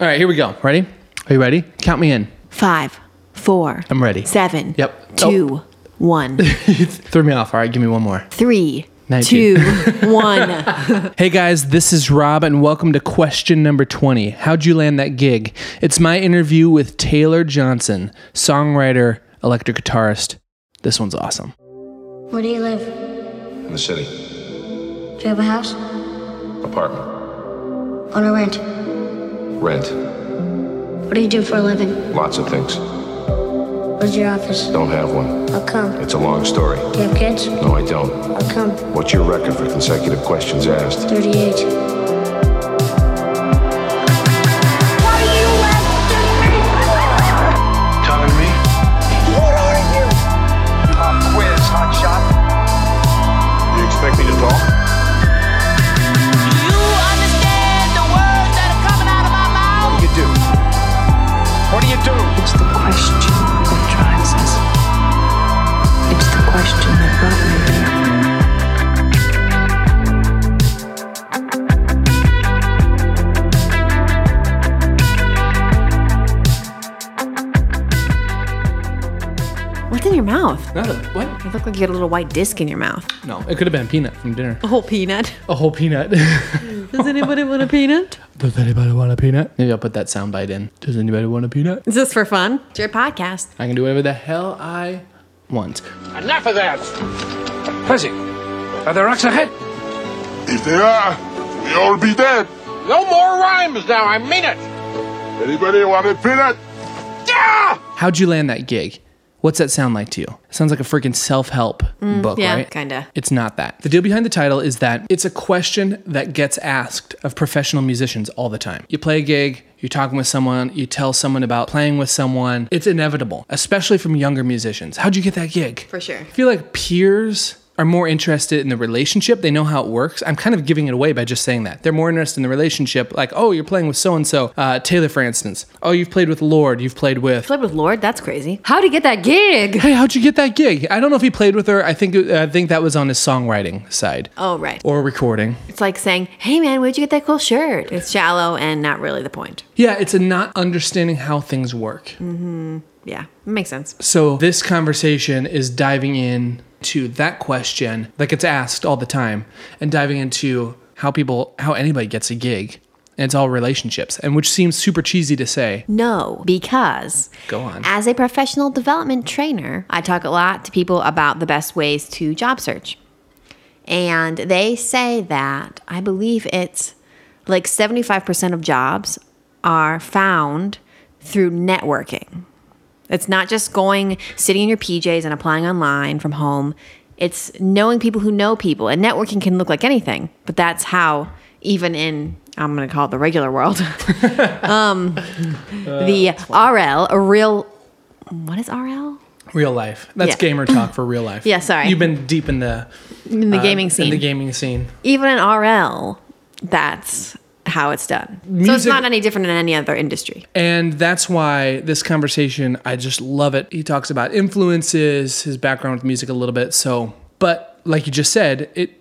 All right, here we go. Ready? Are you ready? Count me in. Five, four, I'm ready. seven, Yep. two, oh. one, Threw me off. All right, give me one more. three, Nineteen. two, one. Hey guys, this is Rob, and welcome to question number 20. How'd you land that gig? It's my interview with Taylor Johnson, songwriter, electric guitarist. This one's awesome. Where do you live? In the city. Do you have a house? Apartment. On a rent? Rent. What do you do for a living? Lots of things. Where's your office? Don't have one. How come? It's a long story. Do you have kids? No, I don't. How come? What's your record for consecutive questions asked? 38. In your. What? You look like you got a little white disc in your mouth. No, it could have been a peanut from dinner. A whole peanut. A whole peanut. Does anybody want a peanut? Does anybody want a peanut? Maybe I'll put that soundbite in. Does anybody want a peanut? Is this for fun? It's your podcast. I can do whatever the hell I want. Enough of that. Fuzzy, are there rocks ahead? If they are, we all be dead. No more rhymes now, I mean it. Anybody want a peanut? Yeah! How'd you land that gig? What's that sound like to you? It sounds like a freaking self-help mm, book, yeah, right? kinda. It's not that. The deal behind the title is that it's a question that gets asked of professional musicians all the time. You play a gig, you're talking with someone, you tell someone about playing with someone. It's inevitable, especially from younger musicians. How'd you get that gig? For sure. I feel like peers are more interested in the relationship. They know how it works. I'm kind of giving it away by just saying that. They're more interested in the relationship. Like, oh, you're playing with so and so. Taylor, for instance. Oh, you've played with Lorde. You've played with. Played with Lorde? That's crazy. How'd he get that gig? Hey, how'd you get that gig? I don't know if he played with her. I think I think that was on his songwriting side Oh, right. or recording. It's like saying, hey man, where'd you get that cool shirt? It's shallow and not really the point. Yeah, it's a not understanding how things work. Hmm. Yeah, makes sense. So this conversation is diving in to that question that gets asked all the time and diving into how people how anybody gets a gig. And it's all relationships, and which seems super cheesy to say. No, because Go on. as a professional development trainer, I talk a lot to people about the best ways to job search. And they say that I believe it's like 75% of jobs are found through networking. It's not just going, sitting in your PJs and applying online from home. It's knowing people who know people. And networking can look like anything, but that's how, even in, I'm going to call it the regular world, um, the RL, a real, what is RL? Real life. That's Yeah. gamer talk for real life. Yeah, sorry. You've been deep in the In the uh, gaming scene. In the gaming scene. even in RL, that's how it's done. so it's not any different in any other industry. And that's why this conversation, I just love it. He talks about influences, his background with music a little bit. So, but like you just said, it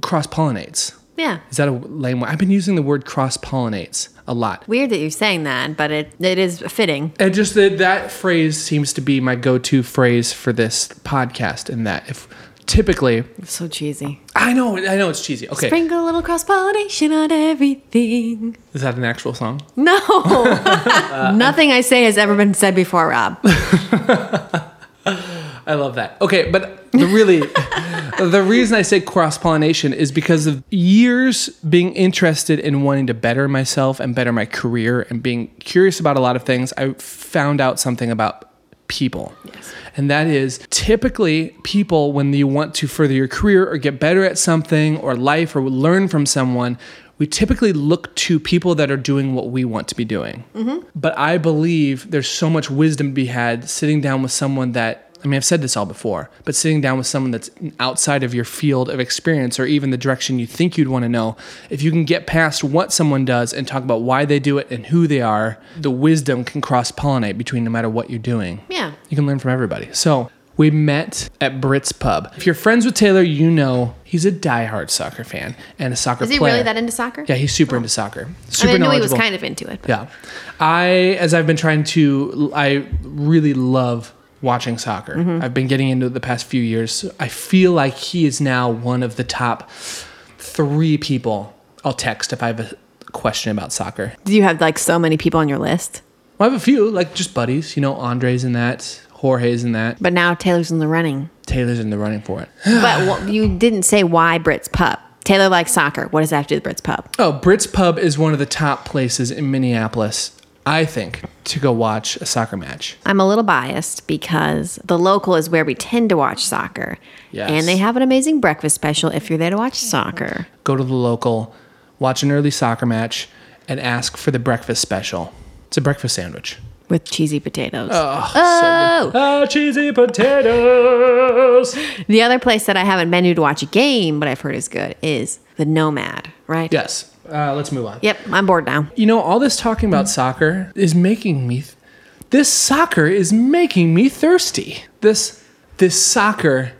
cross pollinates. Yeah. Is that a lame one? I've been using the word cross pollinates a lot. Weird that you're saying that, but it, it is fitting. And just that that phrase seems to be my go-to phrase for this podcast. In that, if typically, so cheesy. I know, I know it's cheesy. Okay, Sprinkle a little cross pollination on everything. is that an actual song? No. Nothing I say has ever been said before, Rob. I love that. Okay, but the really the reason I say cross pollination is because of years being interested in wanting to better myself and better my career and being curious about a lot of things. I found out something about people. Yes. And that is typically people when you want to further your career or get better at something or life or learn from someone, we typically look to people that are doing what we want to be doing. Mm-hmm. But I believe there's so much wisdom to be had sitting down with someone that I mean, I've said this all before, but sitting down with someone that's outside of your field of experience or even the direction you think you'd want to know, if you can get past what someone does and talk about why they do it and who they are, the wisdom can cross pollinate between no matter what you're doing. Yeah. You can learn from everybody. So, We met at Brits Pub. If you're friends with Taylor, you know he's a diehard soccer fan and a soccer Is he player. really that into soccer? Yeah, he's super oh. into soccer. I Super mean, I knew he was kind of into it. but- Yeah. I, as I've been trying to, I really love watching soccer. Mm-hmm. I've been getting into it the past few years. I feel like he is now one of the top three people I'll text if I have a question about soccer. Do you have like so many people on your list? Well, I have a few, like just buddies, you know, Andre's in that, Jorge's in that, But now Taylor's in the running. Taylor's in the running for it. but wh- you didn't say why Brits Pub. Taylor likes soccer. What does that have to do with Brits Pub? Oh, Brits Pub is one of the top places in Minneapolis, I think, to go watch a soccer match. I'm a little biased because the local is where we tend to watch soccer. Yes. And they have an amazing breakfast special if you're there to watch soccer. Go to the local, watch an early soccer match, and ask for the breakfast special. It's a breakfast sandwich. With cheesy potatoes. Oh, Oh! Ah, cheesy potatoes. The other place that I haven't been to to watch a game, but I've heard is good, is the Nomad, right? Yes. Uh, let's move on. Yep, I'm bored now. You know, all this talking about soccer is making me. This soccer is making me thirsty. This this soccer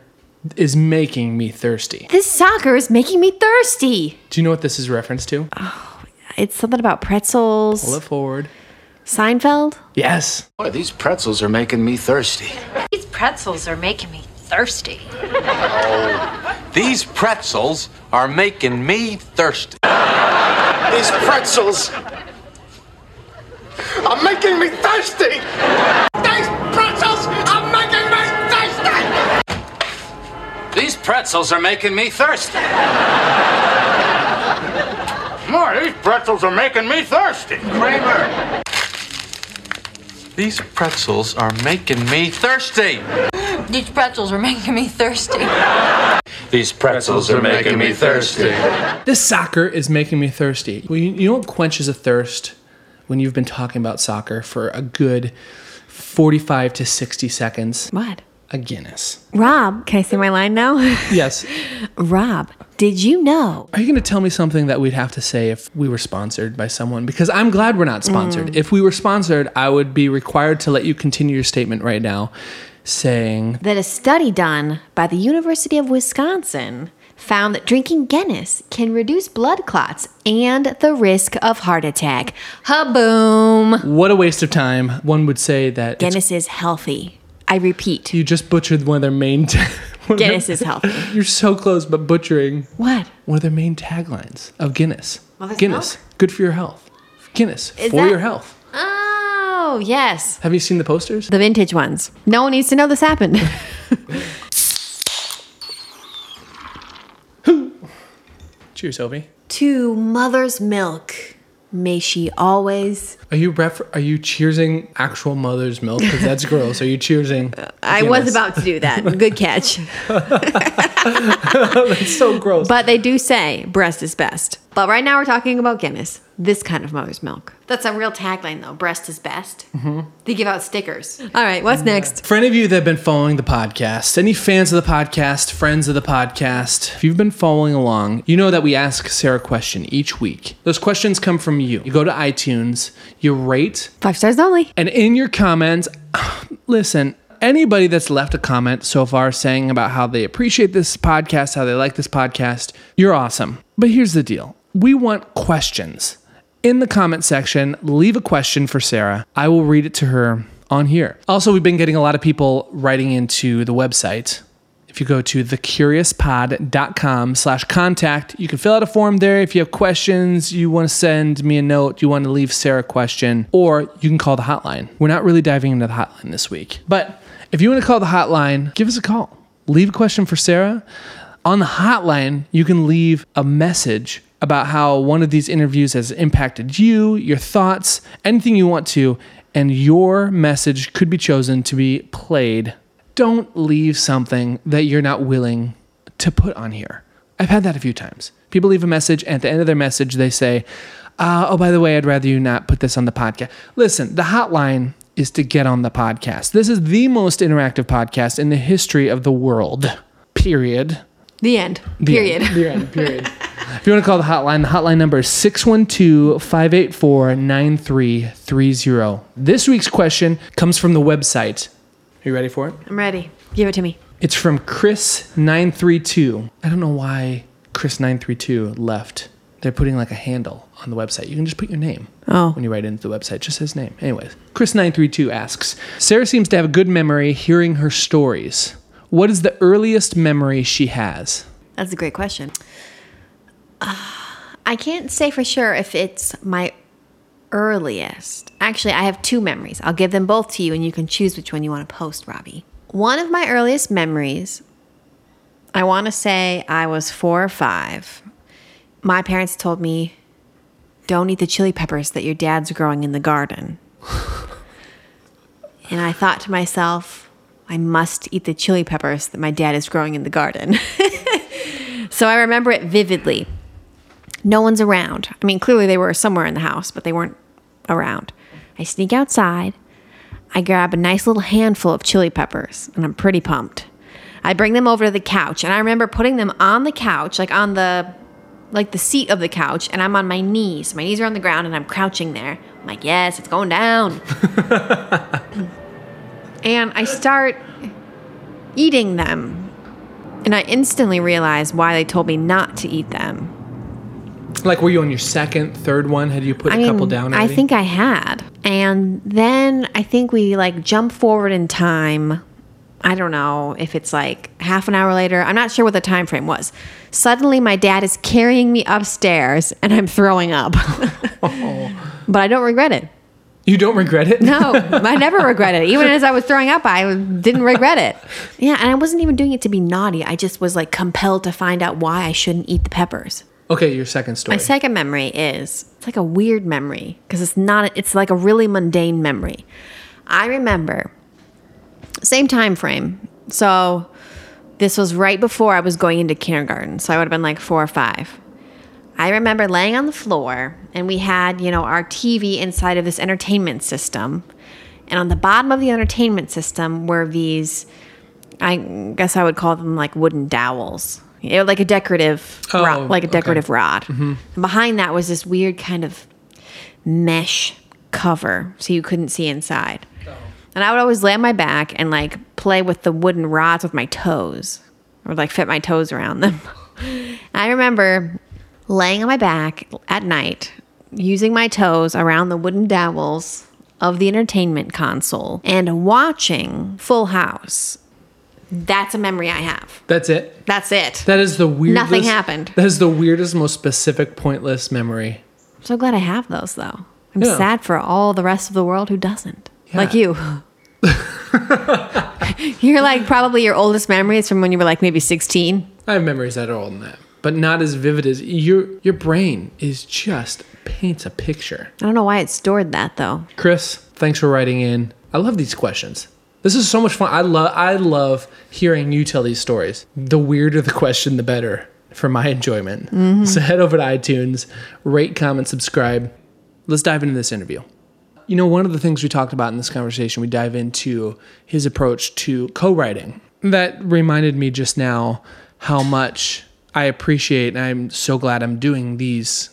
is making me thirsty. This soccer is making me thirsty. Do you know what this is reference to? Oh, it's something about pretzels. Pull it forward. Seinfeld? Yes. Boy, these pretzels are making me thirsty. These pretzels are making me thirsty. These pretzels are making me thirsty. These pretzels are making me thirsty. These pretzels are making me thirsty! These pretzels are making me thirsty. More, these pretzels are making me thirsty. Kramer. These pretzels are making me thirsty. These pretzels are making me thirsty. These pretzels are making me thirsty. This soccer is making me thirsty. Well, you, you know what quenches a thirst when you've been talking about soccer for a good 45 to 60 seconds? What? A Guinness. Rob, can I say my line now? Yes. Rob, did you know? Are you going to tell me something that we'd have to say if we were sponsored by someone? Because I'm glad we're not sponsored. Mm. If we were sponsored, I would be required to let you continue your statement right now saying, That a study done by the University of Wisconsin found that drinking Guinness can reduce blood clots and the risk of heart attack. Haboom! What a waste of time. One would say that Guinness is healthy. I repeat, you just butchered one of their main. ta- one their- Guinness is healthy. You're so close, but butchering What? one of their main taglines of Guinness. Mother's Guinness, good for your health. Guinness, Is for that- your health. Uh, Oh, yes. Have you seen the posters? The vintage ones. No one needs to know this happened. Cheers, Ovi. to mother's milk. May she always. Are you refer- Are you cheersing actual mother's milk? Because that's gross. Are you cheersing? I was about to do that. Good catch. It's so gross. But they do say breast is best. But right now we're talking about Guinness. This kind of mother's milk. That's a real tagline though. Breast is best. Mm-hmm. They give out stickers. All right, what's next? For any of you that have been following the podcast, any fans of the podcast, friends of the podcast, if you've been following along, you know that we ask Sarah a question each week. Those questions come from you. You go to iTunes, you rate, Five stars only. and in your comments, listen, anybody that's left a comment so far saying about how they appreciate this podcast, how they like this podcast, you're awesome. But here's the deal we want questions. In the comment section, leave a question for Sarah. I will read it to her on here. Also, we've been getting a lot of people writing into the website. If you go to thecuriouspod.com slash contact, you can fill out a form there. If you have questions, you want to send me a note, you want to leave Sarah a question, or you can call the hotline. We're not really diving into the hotline this week. But if you want to call the hotline, give us a call. Leave a question for Sarah. On the hotline, you can leave a message about how one of these interviews has impacted you, your thoughts, anything you want to, and your message could be chosen to be played don't leave something that you're not willing to put on here. I've had that a few times. People leave a message, and at the end of their message, they say, uh, Oh, by the way, I'd rather you not put this on the podcast. Listen, the hotline is to get on the podcast. This is the most interactive podcast in the history of the world, period. The end. The Period. end. The end, period. if you want to call the hotline, the hotline number is 612 584 9330. This week's question comes from the website. Are you ready for it? I'm ready. Give it to me. It's from Chris932. I don't know why Chris932 left. They're putting like a handle on the website. You can just put your name Oh. when you write into the website. It just says name. Anyways, Chris932 asks Sarah seems to have a good memory hearing her stories. What is the earliest memory she has? That's a great question. Uh, I can't say for sure if it's my earliest. Actually, I have two memories. I'll give them both to you and you can choose which one you want to post, Robbie. One of my earliest memories, I want to say I was four or five. My parents told me, don't eat the chili peppers that your dad's growing in the garden. and I thought to myself, I must eat the chili peppers that my dad is growing in the garden. so I remember it vividly. No one's around. I mean, clearly they were somewhere in the house, but they weren't around. I sneak outside. I grab a nice little handful of chili peppers, and I'm pretty pumped. I bring them over to the couch, and I remember putting them on the couch, like on the like the seat of the couch, and I'm on my knees. My knees are on the ground, and I'm crouching there. I'm like, yes, it's going down. and I start eating them. And I instantly realized why they told me not to eat them. Like, were you on your second, third one? Had you put a I mean, couple down? I think I had. And then I think we like jump forward in time. I don't know if it's like half an hour later. I'm not sure what the time frame was. Suddenly my dad is carrying me upstairs and I'm throwing up. Oh. but I don't regret it. You don't regret it. No, I never regret it. Even as I was throwing up, I didn't regret it. Yeah, and I wasn't even doing it to be naughty. I just was like compelled to find out why I shouldn't eat the peppers. Okay, your second story. My second memory is it's like a weird memory because it's not it's like a really mundane memory. I remember same time frame. So this was right before I was going into kindergarten. So I would have been like 4 or 5. I remember laying on the floor and we had, you know, our TV inside of this entertainment system. And on the bottom of the entertainment system were these I guess I would call them like wooden dowels. You know, like a decorative Oh, rod, like a okay. decorative rod. Mm-hmm. And behind that was this weird kind of mesh cover so you couldn't see inside. And I would always lay on my back and like play with the wooden rods with my toes or like fit my toes around them. I remember laying on my back at night using my toes around the wooden dowels of the entertainment console and watching Full House. That's a memory I have. That's it. That's it. That is the weirdest. Nothing happened. That is the weirdest, most specific, pointless memory. I'm so glad I have those though. I'm Yeah. sad for all the rest of the world who doesn't. Like you. You're like probably your oldest memory is from when you were like maybe 16. I have memories that are older than that, but not as vivid as your your brain is just paints a picture. I don't know why it stored that though. Chris, thanks for writing in. I love these questions. This is so much fun. I love I love hearing you tell these stories. The weirder the question, the better for my enjoyment. Mm-hmm. So head over to iTunes, rate, comment, subscribe. Let's dive into this interview. You know, one of the things we talked about in this conversation, we dive into his approach to co-writing. That reminded me just now how much I appreciate and I'm so glad I'm doing these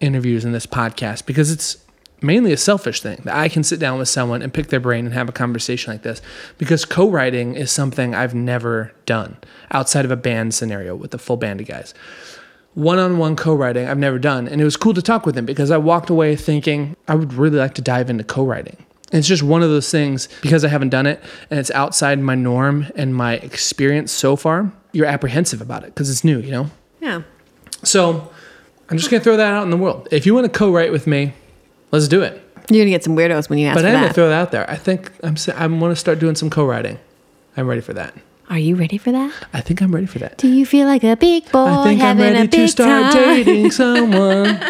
interviews in this podcast because it's mainly a selfish thing that I can sit down with someone and pick their brain and have a conversation like this because co-writing is something I've never done outside of a band scenario with a full band of guys. One-on-one co-writing I've never done and it was cool to talk with him because I walked away thinking I would really like to dive into co-writing. And it's just one of those things because I haven't done it and it's outside my norm and my experience so far. You're apprehensive about it because it's new, you know? Yeah. So I'm just gonna throw that out in the world. If you want to co-write with me, let's do it. You're gonna get some weirdos when you ask that. But I'm gonna throw that out there. I think I'm. I want to start doing some co-writing. I'm ready for that. Are you ready for that? I think I'm ready for that. Do you feel like a big boy I think I'm ready a big to start time? dating someone.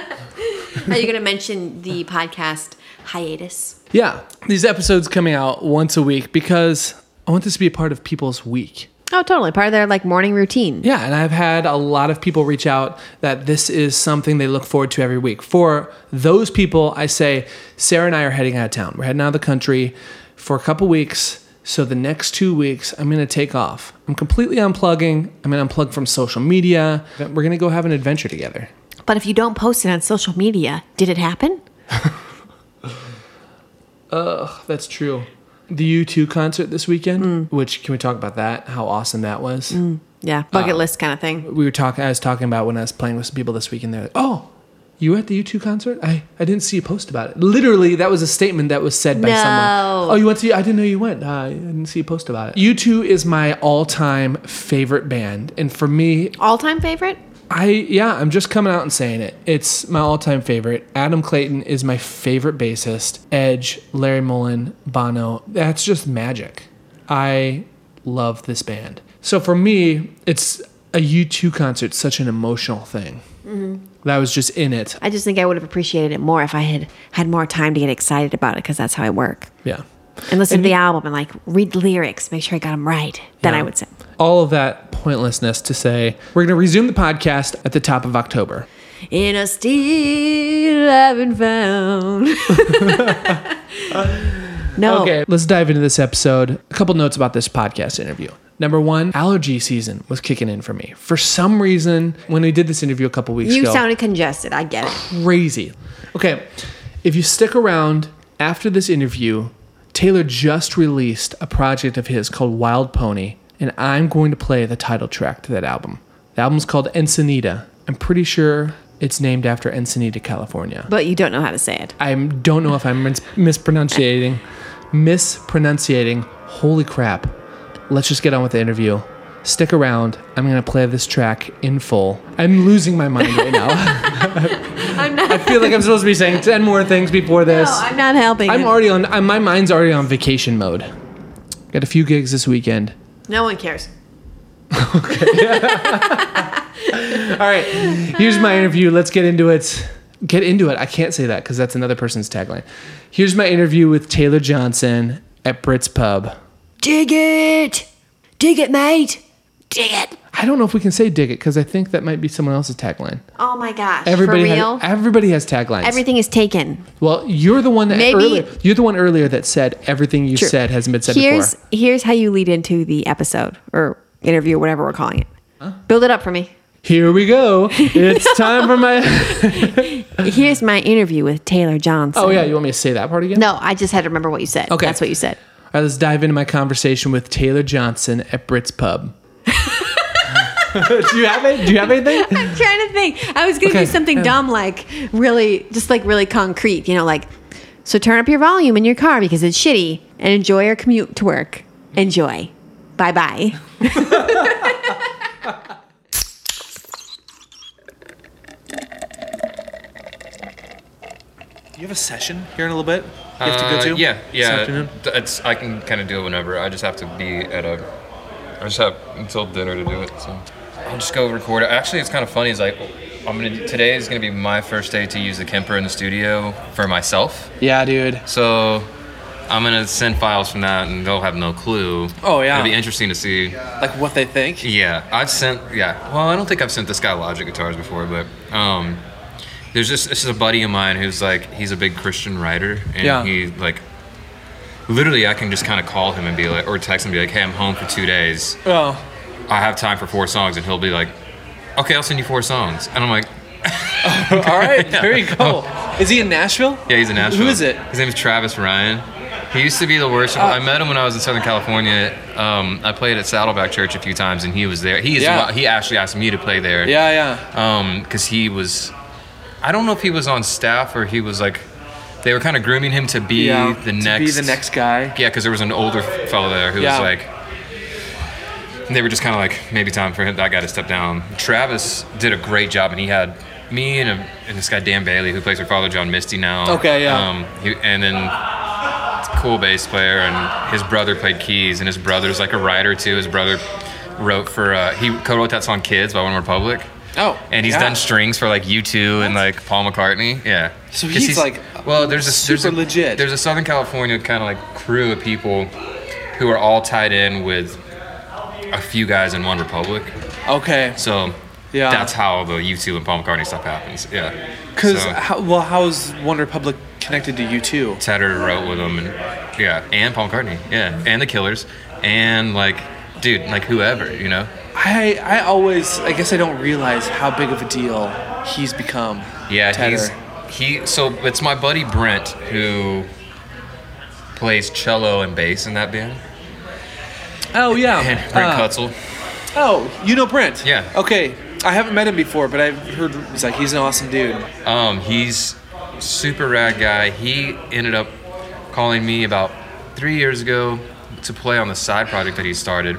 Are you gonna mention the podcast hiatus? yeah, these episodes coming out once a week because I want this to be a part of people's week. Oh, totally. Part of their like morning routine. Yeah, and I've had a lot of people reach out that this is something they look forward to every week. For those people, I say, Sarah and I are heading out of town. We're heading out of the country for a couple weeks. So the next two weeks, I'm going to take off. I'm completely unplugging. I'm going to unplug from social media. We're going to go have an adventure together. But if you don't post it on social media, did it happen? Ugh, that's true. The U2 concert this weekend, Mm. which can we talk about that? How awesome that was. Yeah, bucket list kind of thing. We were talking. I was talking about when I was playing with some people this weekend. They're like, "Oh, you were at the U2 concert? I, I didn't see a post about it. Literally, that was a statement that was said by No. someone. Oh, you went to? I didn't know you went. Uh, I didn't see a post about it. U2 is my all-time favorite band, and for me, All time favorite? I yeah, I'm just coming out and saying it. It's my all-time favorite. Adam Clayton is my favorite bassist. Edge, Larry Mullen, Bono. That's just magic. I love this band. So for me, it's a U2 concert. Such an emotional thing. Mm-hmm. That was just in it. I just think I would have appreciated it more if I had had more time to get excited about it because that's how I work. Yeah. And listen And to the album and like read the lyrics, make sure I got them right. Then Yeah. I would say. All of that pointlessness to say we're going to resume the podcast at the top of October. In a still haven't found. no. Okay, let's dive into this episode. A couple notes about this podcast interview. Number one, allergy season was kicking in for me. For some reason, when we did this interview a couple weeks You ago, sounded congested. I get it. crazy. Okay, if you stick around after this interview, Taylor just released a project of his called Wild Pony, and I'm going to play the title track to that album. The album's called Encinita. I'm pretty sure it's named after Encinita, California. But you don't know how to say it. I don't know if I'm mis- mispronunciating. mispronunciating. Holy crap. Let's just get on with the interview. Stick around. I'm going to play this track in full. I'm losing my mind right now. I'm not. I feel like I'm supposed to be saying 10 more things before this. No, I'm not helping. I'm it. already on, my mind's already on vacation mode. Got a few gigs this weekend. No one cares. Okay. All right, here's my interview. Let's get into it. Get into it. I can't say that because that's another person's tagline. Here's my interview with Taylor Johnson at Brits Pub. Dig it. Dig it, mate. Dig it. I don't know if we can say dig it because I think that might be someone else's tagline. Oh my gosh. Everybody, For has- everybody has taglines. Everything is taken. Well, you're the one that Maybe- earlier. You're the one earlier that said everything you True. said hasn't been said here's before. here's how you lead into the episode or interview, whatever we're calling it. Build it up for me. Here we go. It's time for my. Here's my interview with Taylor Johnson. oh yeah, you want me to say that part again? No, I just had to remember what you said. Okay. That's what you said. All right, let's dive into my conversation with Taylor Johnson at Brits Pub. do you have it? Do you have anything? I'm trying to think. I was gonna Okay. do something dumb like really just like really concrete, you know, like so turn up your volume in your car because it's shitty and enjoy your commute to work. Enjoy. Bye bye. You have a session here in a little bit. You have to Uh, go to. Yeah, this yeah. afternoon? It's I can kind of do it whenever. I just have to be at a. I just have until dinner to do it. So I'll just go record it. Actually, it's kind of funny. Is like I'm gonna today is gonna be my first day to use the Kemper in the studio for myself. Yeah, dude. So I'm gonna send files from that, and they'll have no clue. Oh, yeah. It'll be interesting to see. Like what they think. Yeah, I've sent. Yeah, well, I don't think I've sent this guy Logic guitars before, but um, there's just this is a buddy of mine who's like he's a big Christian writer, and Yeah. he like literally I can just kind of call him and be like, or text him and be like, hey, I'm home for two days. Oh. I have time for four songs, and he'll be like, okay, I'll send you four songs, and I'm like, All right. You go. Is he in Nashville? yeah, he's in Nashville. Who is it? His name is Travis Ryan. He used to be the worst. I met him when I was in Southern California. Um, I played at Saddleback Church a few times, and he was there. He is. Yeah. He actually asked me to play there. Yeah, yeah. um because he was i don't know if he was on staff or he was like they were kind of grooming him to be yeah. the to next be the next guy. yeah because there was an older fellow there who Yeah. was like they were just kind of like maybe time for him, that guy to step down travis did a great job and he had me and, a, and this guy dan bailey who plays for father john misty now Okay, yeah. um, he, and then cool bass player and his brother played keys and his brother's like a writer too his brother wrote for uh, he co-wrote that song kids by one republic Oh. and he's yeah. done strings for like U2 and like Paul McCartney. Yeah. So 'Cause he's, like, well, there's a there's super a, legit. There's a Southern California kind of like crew of people who are all tied in with a few guys in One Republic. Okay. So Yeah. that's how the U2 and Paul McCartney stuff happens. Yeah. Because So, how, well, how's One Republic connected to U2? Tedder wrote with them and yeah, and Paul McCartney. Yeah, and the Killers, and like dude, like whoever, you know. I I always I guess I don't realize how big of a deal he's become. Yeah, Tedder. he's he. So it's my buddy Brent who plays cello and bass in that band. Oh yeah. And Brent Uh, Kutzle. Oh, you know Brent? Yeah. Okay. I haven't met him before, but I've heard he's like he's an awesome dude. Um, he's super rad guy. He ended up calling me about three years ago to play on the side project that he started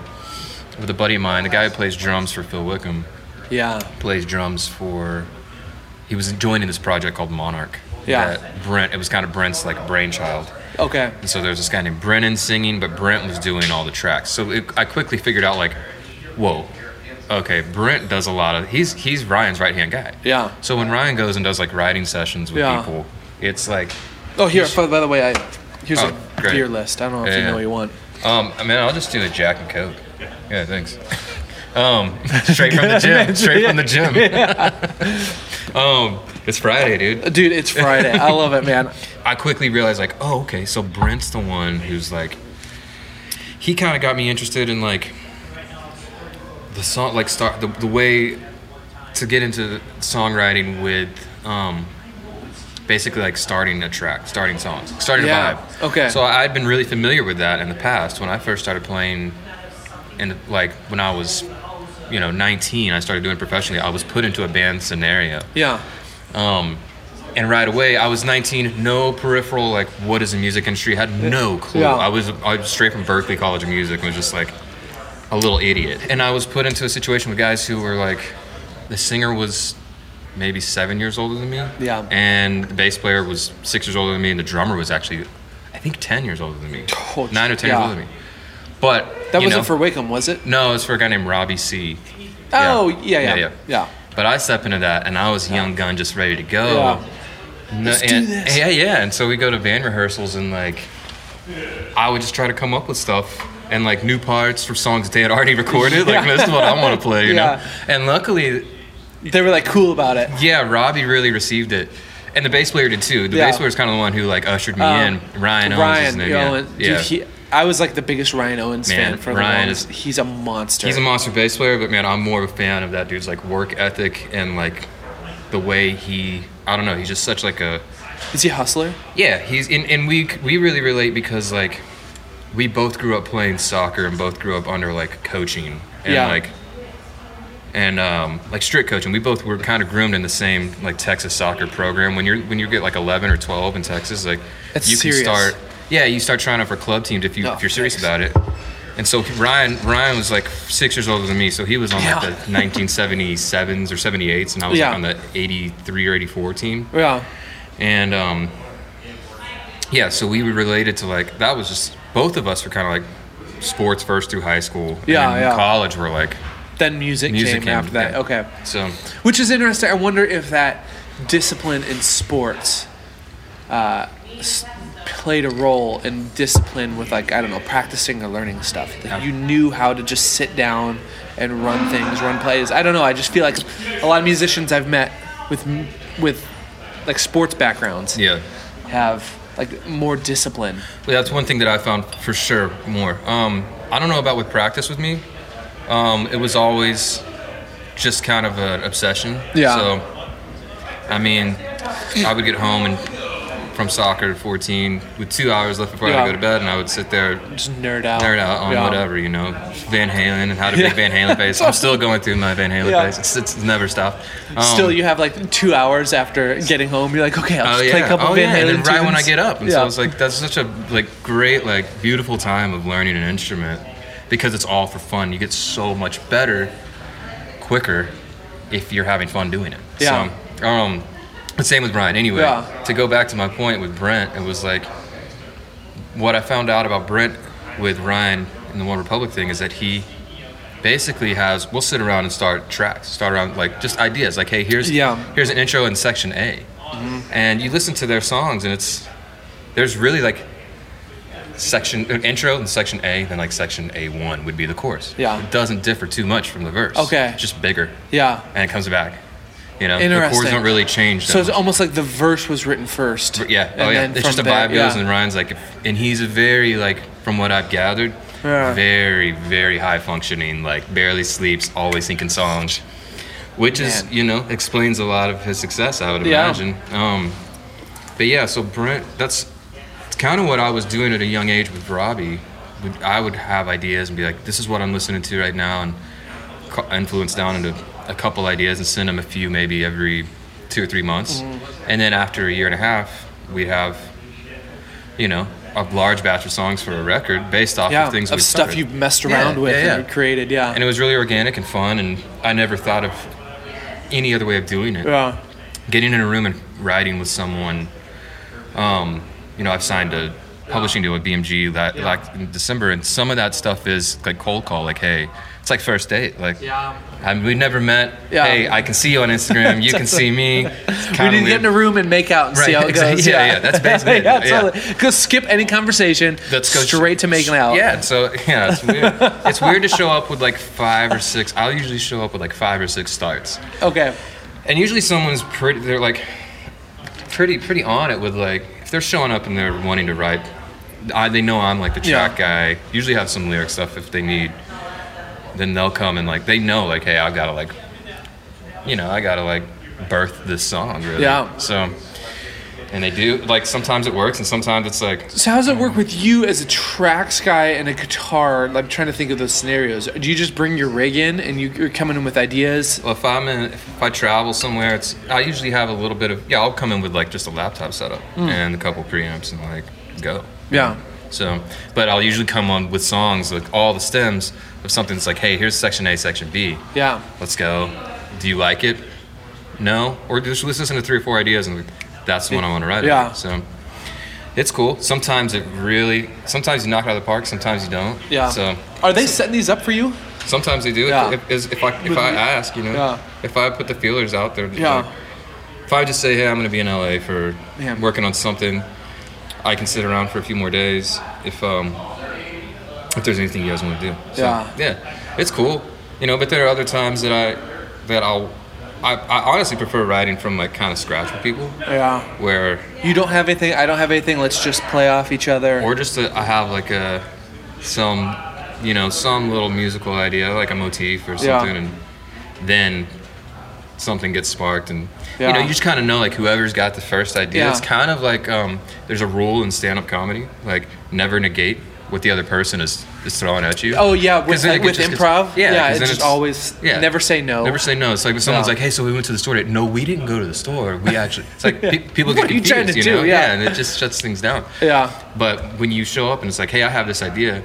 with a buddy of mine, the guy who plays drums for Phil Wickham. Yeah. plays drums for. He was joining this project called Monarch. Yeah. That Brent. It was kind of Brent's like brainchild. Okay. And so there's this guy named Brennan singing, but Brent was doing all the tracks. So it, I quickly figured out like, whoa, okay, Brent does a lot of. He's he's Ryan's right hand guy. Yeah. So when Ryan goes and does like writing sessions with Yeah. people, it's like, Oh, here. By the way, I here's Oh, a great. beer list. I don't know if you Yeah. know what you want. um, I mean, I'll just do a Jack and Coke. Yeah, thanks. Um, straight from the gym. Straight from the gym. um, it's Friday, dude. Dude, it's Friday. I love it, man. I quickly realized like, oh, okay, so Brent's the one who's like, he kind of got me interested in like the song, like start the, the way to get into songwriting with, um, basically like starting a track, starting songs, starting Yeah, a vibe. okay. So I'd been really familiar with that in the past when I first started playing, and like when I was, you know, 19, I started doing professionally. I was put into a band scenario. Yeah. Um, and right away, I was 19, no peripheral, like, what is the music industry? Had no clue. Yeah. I was I was straight from Berklee College of Music and was just like a little idiot. And I was put into a situation with guys who were like, the singer was maybe seven years older than me. Yeah. And the bass player was six years older than me, and the drummer was actually, I think, 10 years older than me. Oh, Nine or 10 yeah. years older than me. But, That wasn't know- for Wickham, was it? No, it's for a guy named Robbie Seay. Oh, yeah, yeah, Yeah, yeah. yeah. But I step into that, and I was a young gun, just ready to go. Yeah. No, Let's do and, this. Yeah, yeah. And so we go to band rehearsals, and like, I would just try to come up with stuff and like new parts for songs that they had already recorded. Like, Yeah. this is what I want to play, you Yeah. know. And luckily, They were like cool about it. yeah, Robbie really received it. And the bass player did too. The Yeah. bass player is kind of the one who like ushered me Um, in. Ryan Owens is his Ryan, name. yeah. dude, yeah. he, I was like the biggest Ryan Owens Man, fan for the Ryan longest. is- He's a monster. He's a monster bass player, but man, I'm more of a fan of that dude's like work ethic and like the way he. I don't know. He's just such like a. Is he a hustler? Yeah, he's in, and we we really relate because like we both grew up playing soccer and both grew up under like coaching and Yeah. like and um, like strict coaching. We both were kind of groomed in the same like Texas soccer program. When you're when you get like 11 or 12 in Texas, like It's you serious. can start. Yeah, you start trying out for club teams if you No, if you're serious thanks. about it. And so Ryan Ryan was like six years older than me, so he was on Yeah. like the 1977s or 78s, and I was Yeah. like on the 83 or 84 team. Yeah. And um, yeah, so we were related to like that was just both of us were kind of like sports first through high school. Yeah, and yeah. College were like Then music, music came, came, after that. yeah. Okay. so. Which is interesting. I wonder if that discipline in sports uh, played a role in discipline with, like, I don't know, practicing or learning stuff. Like you knew how to just sit down and run things, run plays. I don't know. I just feel like a lot of musicians I've met with, with like, sports backgrounds Yeah. have, like, more discipline. Well, that's one thing that I found for sure more. Um, I don't know about with practice with me. Um, it was always just kind of an obsession. Yeah. So, I mean, I would get home and from soccer at 14 with two hours left before I had to go to bed, and I would sit there Just nerd out. nerd out on Yeah. whatever, you know, Van Halen and how to Yeah. make Van Halen face. I'm still going through my Van Halen Yeah. face. It's, it's never stopped. Um, Still, you have like two hours after getting home. You're like, okay, I'll Oh just yeah, play a couple oh, Van yeah. Halen and then right when I get up, and Yeah. so it's like that's such a like great, like beautiful time of learning an instrument because it's all for fun. You get so much better quicker if you're having fun doing it. Yeah. So, um, but same with Brian. Anyway, Yeah. to go back to my point with Brent, it was like what I found out about Brent with Ryan in the One Republic thing is that he basically has we'll sit around and start tracks, start around like just ideas, like hey, here's Yeah. here's an intro in section A, and you listen to their songs and it's there's really like section uh, intro and section A, then like section A one would be the chorus. Yeah. it doesn't differ too much from the verse. Okay. It's just bigger, Yeah. and it comes back. You know, the chords don't really change. that So it's much. almost like the verse was written first. Yeah. And oh yeah. then It's just a there- vibe goes, yeah. and Ryan's like, and he's a very like, from what I've gathered, Yeah. very very high functioning, like barely sleeps, always thinking songs, which is you know explains a lot of his success, I would Yeah. imagine. Um, but yeah, so Brent, that's kind of what I was doing at a young age with Robbie. I would have ideas and be like, "This is what I'm listening to right now," and influence down into a couple ideas and send them a few maybe every two or three months. And then after a year and a half, we'd have, you know, a large batch of songs for a record based off Yeah, of things we've done. of stuff started. you've messed Yeah, around with yeah, yeah. and created. Yeah. And it was really organic and fun, and I never thought of any other way of doing it yeah. getting in a room and writing with someone. Um, you know, I've signed a publishing deal with BMG that like in December, and some of that stuff is like cold call, like, hey, it's like first date, like. Yeah. I mean, we never met. Yeah. Hey, I can see you on Instagram. You can see me. We need to get in a room and make out and see how it exactly. goes. Yeah, yeah, that's basically it. yeah, Yeah. totally. Go skip any conversation. Let's go straight to making out. Yeah, so yeah, it's weird. it's weird to show up with like five or six. I'll usually show up with like five or six starts. Okay. And usually someone's pretty. They're like pretty pretty on it with like if they're showing up and they're wanting to write. I, they know I'm like the track guy. Usually have some lyric stuff if they need. Then they'll come and like they know like hey I've got to like, you know I got to like birth this song really. Yeah. So. And they do like sometimes it works and sometimes it's like So how does it work with you as a tracks guy and a guitar? I'm trying to think of those scenarios. Do you just bring your rig in and you, you're coming in with ideas? Well, if I'm in, if I travel somewhere, it's I usually have a little bit of yeah. I'll come in with like just a laptop setup hmm. and a couple preamps and like go. Yeah. So, but I'll usually come on with songs like all the stems of something that's like, hey, here's section A, section B. Yeah. Let's go. Do you like it? No, or just let's listen to three or four ideas and that's the one I want to write. Yeah. about. So. It's cool. Sometimes it really. Sometimes you knock it out of the park. Sometimes you don't. Yeah. So Are they setting these up for you? Sometimes they do. Yeah. If, if, if I if I ask, you know, Yeah. if I put the feelers out there, Yeah. like, if I just say, hey, I'm going to be in LA for Yeah. working on something, I can sit around for a few more days. If um if there's anything you guys want to do, so, Yeah. yeah, it's cool, you know. But there are other times that I that I'll. I, I honestly prefer writing from like kind of scratch with people, Yeah. where You don't have anything. I don't have anything. Let's just play off each other. or just a, I have like a some you know some little musical idea like a motif or Yeah. something and then something gets sparked and you know you just kind of know like whoever's got the first idea Yeah. it's kind of like um, there's a rule in stand-up comedy like never negate what the other person is is throwing at you Oh yeah, with, like, uh, with just improv. yeah, yeah, it's just always yeah. never say no. Never say no. It's like when someone's No. like, "Hey, so we went to the store." No, we didn't go to the store. We actually. It's like pe- people What get are you trying to you do? know? Yeah. and it just shuts things down. Yeah. But when you show up and it's like, hey, I have this idea,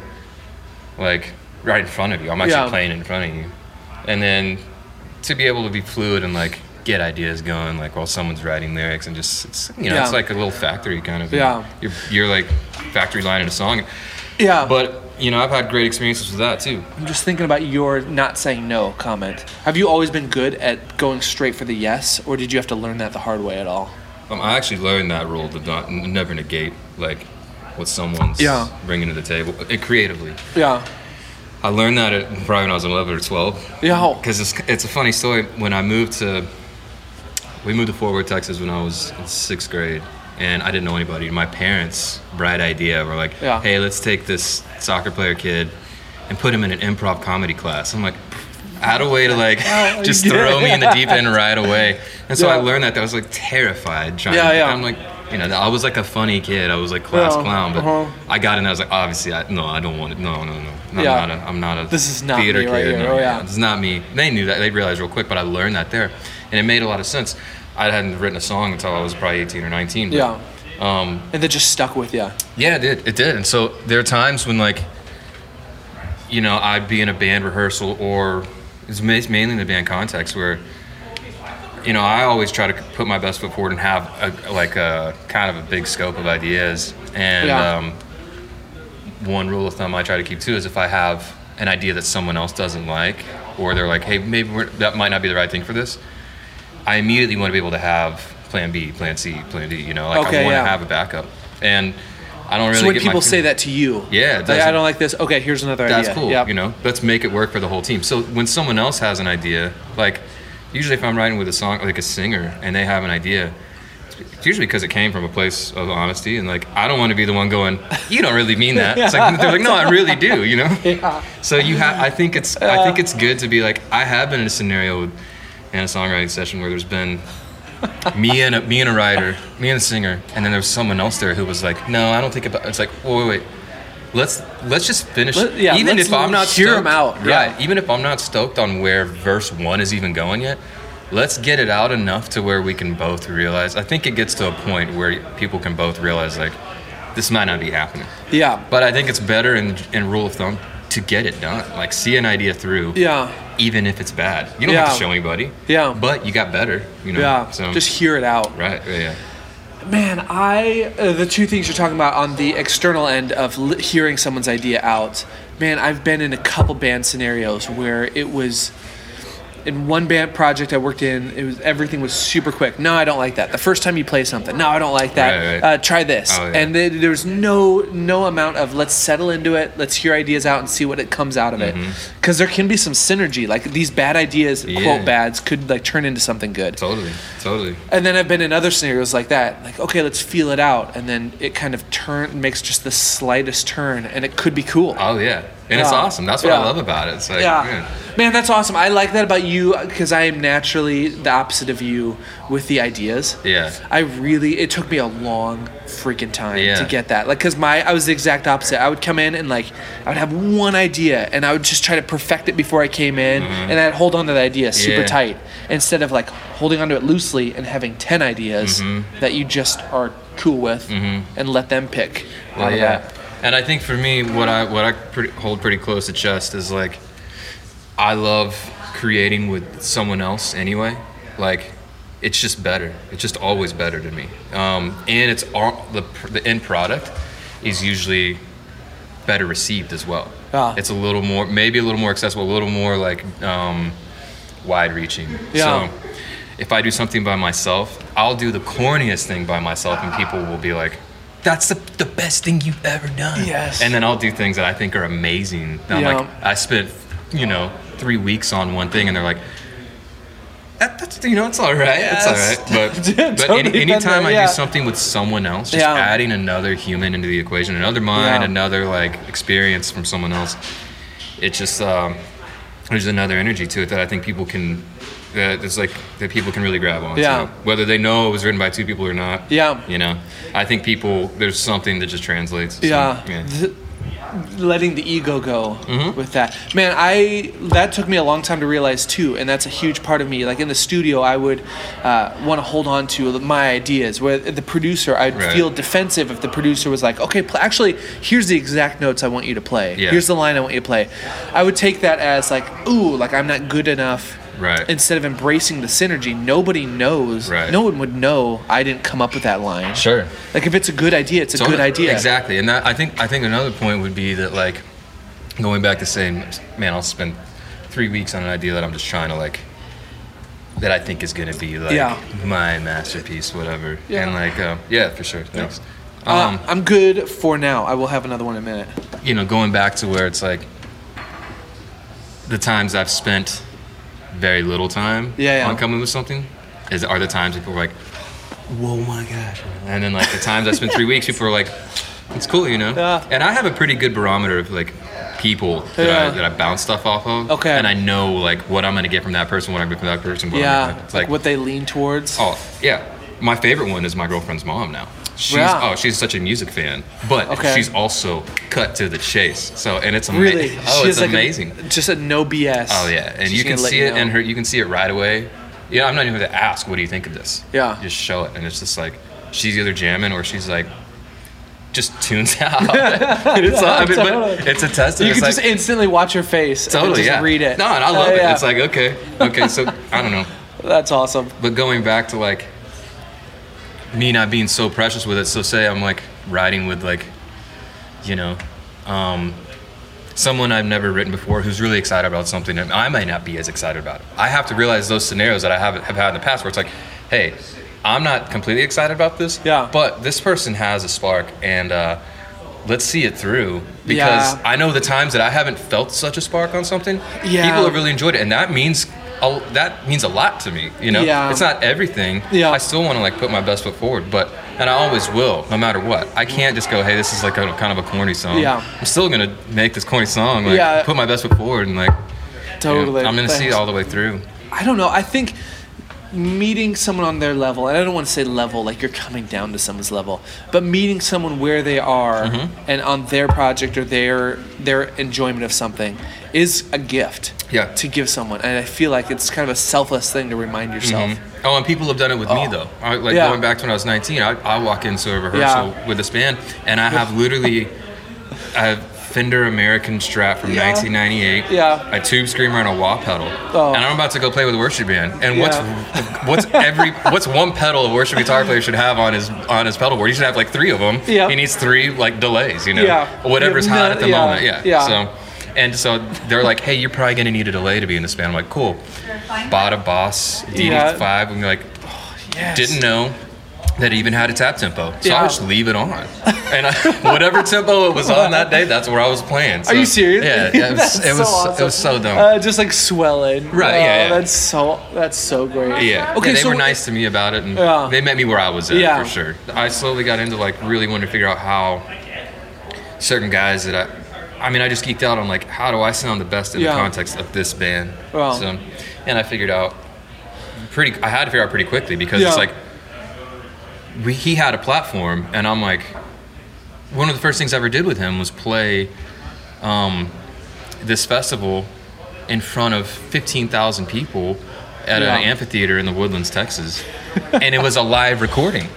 like right in front of you, I'm actually Yeah. playing in front of you, and then to be able to be fluid and like get ideas going, like while someone's writing lyrics and just it's you know Yeah. it's like a little factory kind of. Yeah. You're you're like factory lining a song. Yeah. But you know I've had great experiences with that too. I'm just thinking about your not saying no comment. Have you always been good at going straight for the yes, or did you have to learn that the hard way at all? Um, I actually learned that rule to not n- never negate like what someone's Yeah. bringing to the table uh, creatively. Yeah. I learned that at, probably when I was 11 or 12. Yeah. Because it's, it's a funny story. When I moved to, we moved to Fort Worth, Texas when I was in sixth grade, and I didn't know anybody. My parents' bright idea were like, Yeah. hey, let's take this soccer player kid and put him in an improv comedy class. I'm like, had a way to like Oh, just throw me in the deep end right away. And so I learned that. I was like terrified trying Yeah, to, yeah. I'm like, you know, I was like a funny kid. I was like class Yeah, clown, but uh-huh. I got in. I was like, obviously, I, no, I don't want it. No, no, no. I'm Yeah. not a, I'm not a This is not theater me right kid. here. No, Oh, yeah. This is not me. They knew that. They realized real quick, but I learned that there. And it made a lot of sense. I hadn't written a song until I was probably 18 or 19. But, Yeah. Um, And that just stuck with you. yeah, it did. It did. And so there are times when, like, you know, I'd be in a band rehearsal or it's mainly in the band context where, you know, I always try to put my best foot forward and have a, like a kind of a big scope of ideas. And Yeah. um, one rule of thumb I try to keep too is if I have an idea that someone else doesn't like, or they're like, hey, maybe we're, that might not be the right thing for this, I immediately want to be able to have plan B, plan C, plan D, you know, like Okay, I want yeah. to have a backup. And I don't really so when get my people say that to you, Yeah, like, I don't like this. Okay, here's another that's idea. That's cool. Yep. You know, let's make it work for the whole team. So when someone else has an idea, like usually if I'm writing with a song, like a singer, and they have an idea, it's usually because it came from a place of honesty, and like I don't want to be the one going, "You don't really mean that." It's like they're like, "No, I really do," you know. Yeah. So you have, I think it's, I think it's good to be like, I have been in a scenario with, in a songwriting session where there's been me and a, me and a writer, me and a singer, and then there was someone else there who was like, "No, I don't think about." It's like, wait, wait, wait. Let's let's just finish. Let- yeah, even if I'm not hear stoked- out, yeah. right? Even if I'm not stoked on where verse one is even going yet, let's get it out enough to where we can both realize. I think it gets to a point where people can both realize like, this might not be happening. Yeah. But I think it's better in in rule of thumb to get it done. Like see an idea through. Yeah. Even if it's bad, you don't have to show anybody. Yeah. But you got better. You know. Yeah. So Just hear it out. right. Yeah. yeah. Man, I uh, the two things you're talking about on the external end of li- hearing someone's idea out. Man, I've been in a couple band scenarios where it was in one band project I worked in, it was everything was super quick. No, I don't like that. The first time you play something, no, I don't like that. Right, right. Uh, try this, Oh, yeah. and th- there was no no amount of let's settle into it, let's hear ideas out and see what it comes out of it, because there can be some synergy. Like these bad ideas, Mm-hmm. Yeah. quote bads, could like turn into something good. Totally. Totally. And then I've been in other scenarios like that. Like, okay, let's feel it out. And then it kind of turn makes just the slightest turn and it could be cool. Oh yeah. And it's awesome. That's what. I love about it. It's like, yeah. man, Man, that's awesome. I like that about you because I am naturally the opposite of you with the ideas. Yeah. I really, it took me a long freaking time Yeah. to get that. Like, cause my, I was the exact opposite. I would come in and like, I would have one idea and I would just try to perfect it before I came in and I'd hold on to the idea super Mm-hmm. Yeah. tight instead of like holding onto it loosely and having 10 ideas Mm-hmm. that you just are cool with and let them pick. Well, of yeah. that. And I think for me, what I what I pretty, hold pretty close to chest is like, I love creating with someone else anyway. Like, it's just better. It's just always better to me. Um, and it's all the the end product is usually better received as well. Ah. It's a little more, maybe a little more accessible, a little more like um, wide reaching. Yeah. So if I do something by myself, I'll do the corniest thing by myself, and people will be like, "That's the, the best thing you've ever done." Yes. And then I'll do things that I think are amazing. And I'm Yeah. like, I spent, you know, three weeks on one thing, and they're like. That, that's you know it's all right it's all right. But, Dude, but totally any, anytime there, I do something with someone else just Yeah. adding another human into the equation another mind Yeah. another like experience from someone else it just um, there's another energy to it that I think people can that it's like that people can really grab onto. Yeah. Whether they know it was written by two people or not. Yeah. You know, I think people there's something that just translates. So, yeah, yeah. Th- letting the ego go Mm-hmm. with that man i that took me a long time to realize too and that's a huge part of me like in the studio i would uh, want to hold on to my ideas where the producer i'd Right. feel defensive if the producer was like okay pl- actually here's the exact notes i want you to play Yeah. here's the line i want you to play i would take that as like ooh like i'm not good enough Right. instead of embracing the synergy nobody knows Right. no one would know i didn't come up with that line Sure. like if it's a good idea it's a So- good idea Exactly, and that, I think I think another point would be that like going back to saying, man, I'll spend three weeks on an idea that I'm just trying to like that I think is gonna be like Yeah. my masterpiece, whatever. Yeah. And like, uh, yeah, for sure. Thanks. Uh, Um, I'm good for now. I will have another one in a minute. you know, going back to where it's like the times I've spent very little time Yeah, yeah. on coming with something is are the times people are like, whoa my gosh. And then like the times I spent three weeks, people are like, it's cool, you know? Yeah. And I have a pretty good barometer of like people that, Yeah. I, that I bounce stuff off of. Okay. And I know like what I'm gonna get from that person, what I'm gonna get from that person. What Yeah, it's like like, what they lean towards. Oh yeah, my favorite one is my girlfriend's mom now. She's Yeah. oh she's such a music fan, but Okay. she's also cut to the chase. So and it's amazing. Really? Oh, She it's like, a- amazing. just a no BS. oh yeah, and She's you can see you it know. in her. You can see it right away. Yeah, I'm not even gonna ask. What do you think of this? Yeah. just show it, and it's just like she's either jamming or she's like just tunes out. it's, I mean, Totally. but it's a test. You can like, just instantly watch her face totally and just yeah. read it. No, and I love it. yeah. It's like okay, okay. So I don't know. That's awesome. But going back to like me not being so precious with it, so say I'm like writing with like, you know, um, someone I've never written before who's really excited about something, and I might not be as excited about it. I have to realize those scenarios that I have have had in the past where it's like, hey, I'm not completely excited about this, Yeah. but this person has a spark, and uh, let's see it through because Yeah. I know the times that I haven't felt such a spark on something, Yeah. people have really enjoyed it, and that means. A- That means a lot to me, you know. Yeah. It's not everything. Yeah. I still want to like put my best foot forward, but and I always will, no matter what. I can't just go, hey, this is like a kind of a corny song. Yeah. I'm still gonna make this corny song, like Yeah. put my best foot forward, and like you know, Totally. I'm gonna see it all the way through. I don't know. I think meeting someone on their level, and I don't want to say level like you're coming down to someone's level, but meeting someone where they are Mm-hmm. and on their project or their their enjoyment of something is a gift. Yeah. To give someone, and I feel like it's kind of a selfless thing to remind yourself. Mhm. Oh, and people have done it with me Oh. though. I, like Yeah. going back to when I was 19, I, I walk into a rehearsal Yeah. with this band, and I have literally a Fender American Strat from Yeah. 1998, Yeah. a tube screamer, and a wah pedal. Oh. And I'm about to go play with a worship band. And what's what's every what's one pedal a worship guitar player should have on his on his pedal board? He should have like three of them. Yeah. He needs three like delays, you know, Yeah. whatever's hot at the moment. Yeah. Yeah. So. And so they're like, "Hey, you're probably gonna need a delay to be in this band." I'm like, "Cool." Bought a Boss DD5, and you're like, Yes. didn't know that it even had a tap tempo. So Yeah. I just leave it on. And I, whatever tempo it was on that day, that's where I was playing. So, Are you serious? Yeah, yeah, it was, it was, so it was so dumb. Uh, just like swelling. Right, Oh, yeah, yeah. That's so. That's so great. yeah. Okay. Yeah, they so were nice to me about it, and Yeah. they met me where I was at Yeah. for sure. I slowly got into like really wanting to figure out how certain guys that I, I mean, I just geeked out on like how do I sound the best in Yeah. the context of this band. Wow. So, and I figured out pretty. I had to figure out pretty quickly because Yeah. it's like we, he had a platform, and I'm like, one of the first things I ever did with him was play um, this festival in front of 15,000 people at Yeah. an amphitheater in the Woodlands, Texas, and it was a live recording.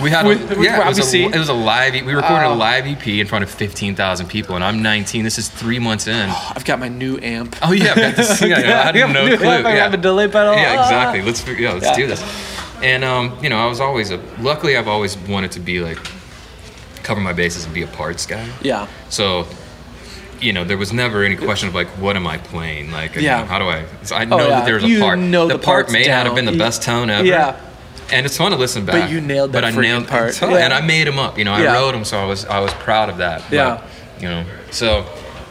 We had With- a, with yeah, it was a, it was a live. We recorded Oh. a live EP in front of 15,000 people, and I'm 19. This is three months in. I've got my new amp. Oh yeah, I've got this. Yeah, yeah, I had no clue. amp, I yeah. have a delay pedal. Yeah, Ah. exactly. Let's yeah, let's Yeah. do this. And um, you know, I was always a. Luckily, I've always wanted to be like cover my bases and be a parts guy. Yeah. So, you know, there was never any question of like, what am I playing? Like, you know, how do I? so I know yeah. that there's a You part. know the, the part may not have been the best tone ever. Yeah. And it's fun to listen back. But you nailed that But I nailed part. totally, Yeah. And I made them up. You know, I Yeah. wrote them, so I was I was proud of that. But, Yeah. You know, so.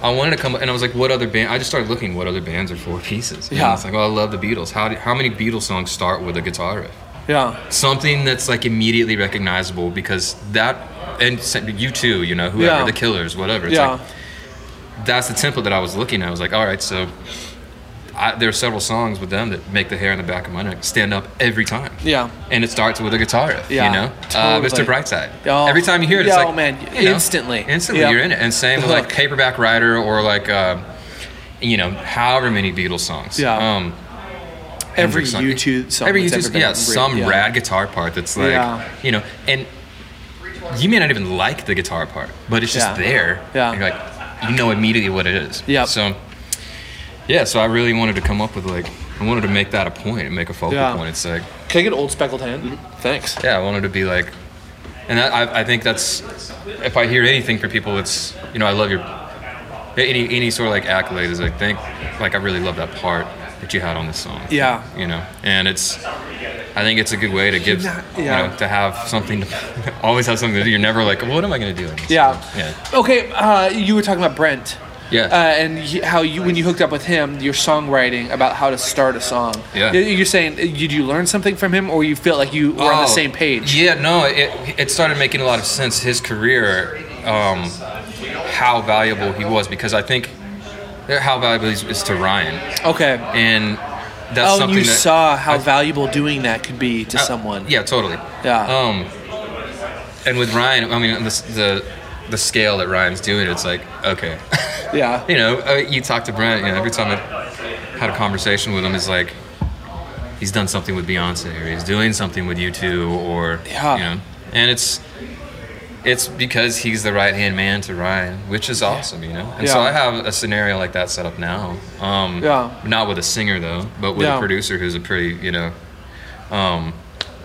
I wanted to come, and I was like, "What other band?" I just started looking what other bands are four pieces. And Yeah. It's like, "Oh, I love the Beatles. How do, how many Beatles songs start with a guitar riff?" Yeah. something that's like immediately recognizable because that and U2 you know whoever Yeah. the killers whatever it's Yeah. like that's the template that i was looking at i was like all right so I, there are several songs with them that make the hair on the back of my neck stand up every time Yeah. and it starts with a guitar riff Yeah, you know uh, mr brightside Oh, every time you hear it it's yeah, like oh, man, you know, instantly. instantly Yeah. you're in it and same with like paperback writer or like uh, you know however many beatles songs Yeah. um, Every song. U2 song. Every U2, yeah, some Yeah. rad guitar part that's like, Yeah. you know, and you may not even like the guitar part, but it's just Yeah. there. Yeah. You're like, you know immediately what it is. Yep. So, yeah, so I really wanted to come up with like, I wanted to make that a point and make a focal Yeah. point. It's like, Can I get an Old Speckled Hen? Thanks. yeah, I wanted to be like, and that, I, I think that's, if I hear anything for people, it's, you know, I love your, any any sort of like accolade is like, thank, like I really love that part that you had on this song Yeah. you know and it's i think it's a good way to give not- you yeah. know to have something to always have something to do you're never like what am i going to do in this? Yeah. yeah Okay, uh, you were talking about Brent. Yeah. Uh, and y- how you, when you hooked up with him, your songwriting about how to start a song. Yeah. You're saying, uh, did you learn something from him, or you felt like you were on the Oh, same page? yeah no it, it started making a lot of sense his career um, how valuable he was because i think how valuable he is to ryan Okay. and that's oh, and something you that saw how I- valuable doing that could be to Uh, someone. Yeah, totally. Yeah. Um, and with Ryan, I mean, the the, the scale that Ryan's doing, it's like okay. Yeah. you know, uh, you talk to Brent, you know, every time I had a conversation with him, it's like he's done something with Beyonce, or he's doing something with U2, or Yeah. you know, and it's it's because he's the right hand man to Ryan, which is awesome, you know. And so I have a scenario like that set up now. Um, Yeah. Not with a singer though, but with Yeah. a producer who's a pretty, you know, um,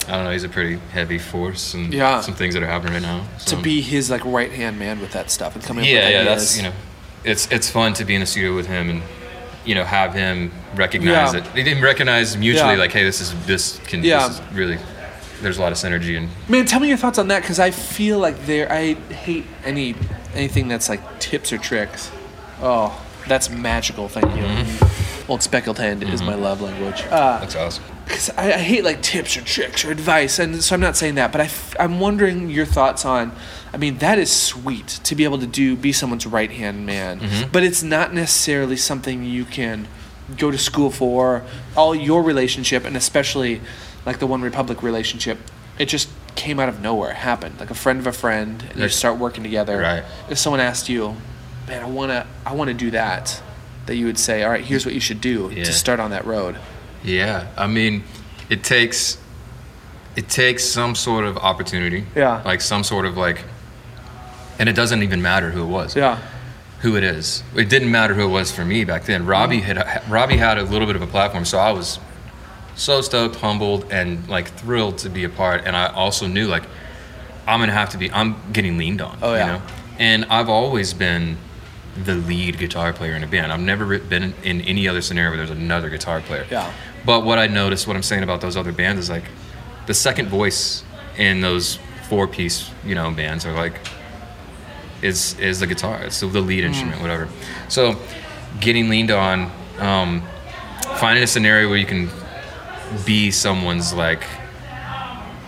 I don't know, he's a pretty heavy force and Yeah. some things that are happening right now. To be his like right hand man with that stuff and coming up yeah, with yeah, ideas. that's you know, it's it's fun to be in the studio with him and you know have him recognize Yeah. it. They didn't recognize mutually Yeah. like, hey, this is this can Yeah. this is really there's a lot of synergy and Man, tell me your thoughts on that because I feel like there. I hate any anything that's like tips or tricks. Oh, that's magical. Thank you. Mm-hmm. Old Speckled Hen is my love language. Uh, that's awesome. Because I, I hate like tips or tricks or advice, and so I'm not saying that, but I f- I'm wondering your thoughts on. I mean, that is sweet to be able to do, be someone's right hand man, Mhm. but it's not necessarily something you can go to school for, all your relationship, and especially like the OneRepublic relationship, it just came out of nowhere. It happened like a friend of a friend, and you start working together. Right. If someone asked you, man, I wanna, I wanna do that, that you would say, all right, here's what you should do Yeah. to start on that road. Yeah, I mean, it takes it takes some sort of opportunity. Yeah. Like some sort of like, and it doesn't even matter who it was. Yeah. Who it is. It didn't matter who it was for me back then. Robbie had Robbie had a little bit of a platform, so I was so stoked, humbled, and like thrilled to be a part. And I also knew like I'm gonna have to be. I'm getting leaned on. Oh, yeah. You know? And I've always been the lead guitar player in a band. I've never been in any other scenario where there's another guitar player. Yeah. But what I noticed, what I'm saying about those other bands is like the second voice in those four piece, you know, bands are like is is the guitar. It's the lead Mm. instrument, whatever. So getting leaned on, um, finding a scenario where you can be someone's like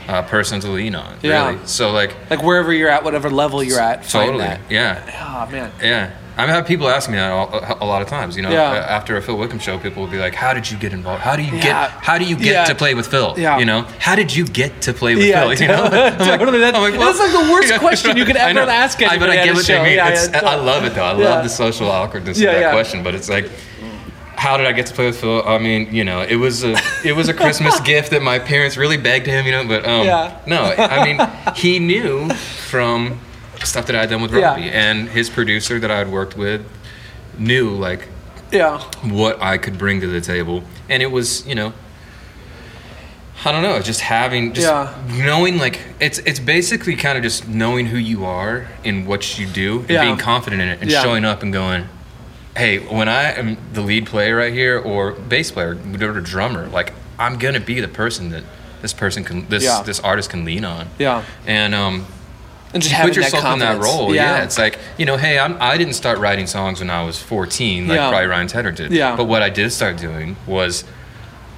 uh, person to lean on. Yeah. Really. So like Like wherever you're at, whatever level you're at, totally. that. Yeah. Oh man. Yeah. I've had people ask me that all, a lot of times. You know, Yeah. after a Phil Wickham show, people will be like, "How did you get involved? How do you Yeah. get? How do you get Yeah. to play with Phil? Yeah. You know, how did you get to play with Yeah, Phil? You know, I'm like- totally. That- I'm like, that's like the worst question you could ever ask I, but I get what you mean. Yeah, It's- yeah. I love it though. I love the social awkwardness of that question. But it's like, how did I get to play with Phil? I mean, you know, it was a it was a Christmas gift that my parents really begged him. You know, but um, Yeah. no, I mean, he knew from stuff that I had done with Yeah. Robbie and his producer that I had worked with knew like Yeah. what I could bring to the table, and it was you know. I don't know, just having, just Yeah. knowing, like it's it's basically kind of just knowing who you are and what you do, and Yeah. being confident in it, and Yeah. showing up and going, "Hey, when I am the lead player right here, or bass player, or drummer, like I'm gonna be the person that this person can, this Yeah. this artist can lean on." Yeah. and um, And just put having yourself that in that role. Yeah. Yeah. it's like you know, hey, I'm, I didn't start writing songs when I was 14, like Yeah. probably Ryan Tedder did. Yeah. But what I did start doing was,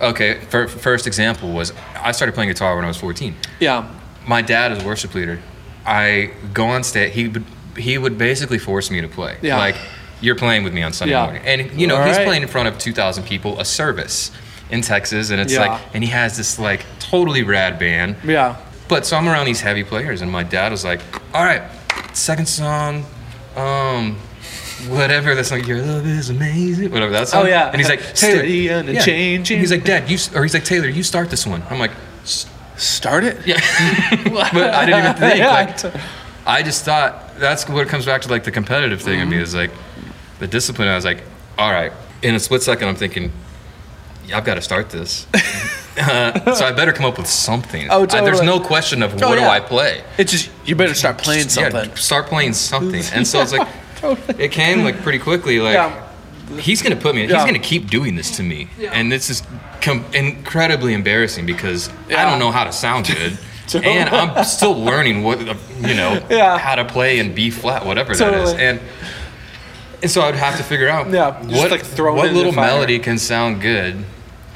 okay, fir- first example was I started playing guitar when I was 14. Yeah. My dad is a worship leader. I go on stage. He would he would basically force me to play. Yeah. Like you're playing with me on Sunday Yeah. morning, and you know All he's right. playing in front of 2,000 people, a service in Texas, and it's Yeah. like, and he has this like totally rad band. Yeah. But so I'm around these heavy players, and my dad was like, "All right, second song, um, whatever that song, your love is amazing, whatever that song." Oh, yeah. And he's like, "Taylor, and yeah. changing. He's like, "Dad, you," or he's like, "Taylor, you start this one." I'm like, "S- Start it. "Yeah," but I didn't even think. Yeah. Like, I just thought that's what it comes back to, like the competitive thing in Mm-hmm. me is like the discipline. I was like, "All right." In a split second, I'm thinking, yeah, "I've got to start this." Uh, so I better come up with something. Oh, I- there's no question of what Oh, do. I play. It's just you better start playing Just, yeah, something. start playing something. And so it's like it came like pretty quickly. Like Yeah. he's gonna put me. Yeah. He's gonna keep doing this to me, and this is com- incredibly embarrassing because I don't know how to sound good. And I'm still learning what uh, you know Yeah. how to play in B flat, whatever that is. And and so I'd have to figure out Yeah, what like, what little melody can sound good.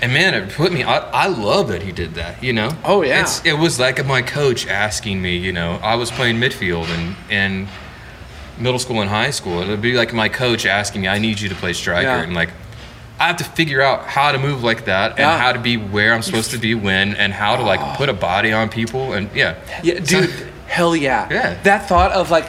And man, it put me. I, I love that he did that. You know. Oh, yeah. It's, it was like my coach asking me. You know, I was playing midfield and and middle school and high school. It would be like my coach asking me, "I need you to play striker," Yeah. and like I have to figure out how to move like that and Yeah. how to be where I'm supposed to be when and how to like ah. put a body on people and yeah. Yeah, dude. hell yeah. Yeah. That thought of like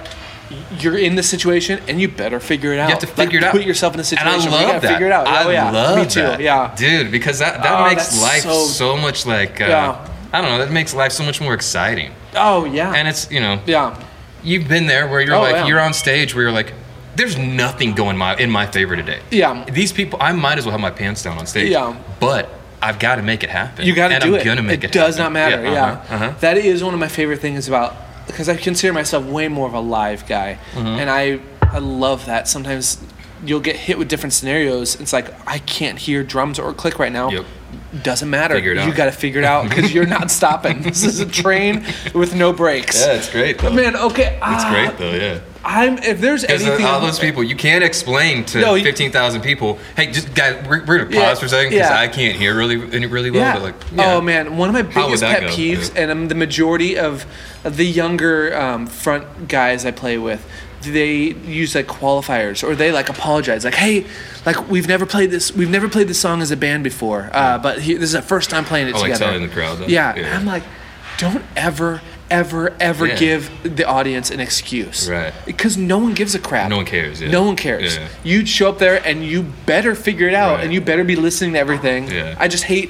you're in this situation and you better figure it out. You have to Like, figure it out. Put yourself in a And situation I where you love gotta that. figure it out. I oh, yeah. love Me too. that. Yeah. dude, because that that Oh, makes life so- so, much like uh, Yeah. I don't know. That makes life so much more exciting. Oh yeah. And it's you know yeah. you've been there where you're Oh, like yeah. you're on stage where you're like there's nothing going my in my favor today. Yeah. These people I might as well have my pants down on stage. Yeah. But I've got to make it happen. You got to and do I'm it. Gonna make it, it does happen. not matter. Yeah, uh-huh, uh-huh. That is one of my favorite things about because I consider myself way more of a live guy, Mm-hmm. and I I love that. Sometimes you'll get hit with different scenarios. It's like I can't hear drums or click right now. Yep. Doesn't matter. You got to figure it out because you're not stopping. This is a train with no brakes. Yeah, it's great. Though. But man, okay. It's ah, great though. Yeah. I'm if there's anything all those people, you can't explain to No, 15,000 people, hey, just guys, we're, we're gonna pause Yeah, for a second because yeah. I can't hear really really well. Yeah. But like, yeah. Oh man, one of my biggest pet go? peeves, and um, the majority of the younger um, front guys I play with, they use like qualifiers or they like apologize, like, "Hey, like we've never played this, we've never played this song as a band before, uh, but he, this is our first time playing it Oh, like together." telling the crowd that? Yeah, Yeah. I'm like, don't ever. Ever, ever Yeah. give the audience an excuse, Right. Because no one gives a crap. No one cares, yeah. No one cares. Yeah. You show up there and you better figure it out, Right. and you better be listening to everything. Yeah. I just hate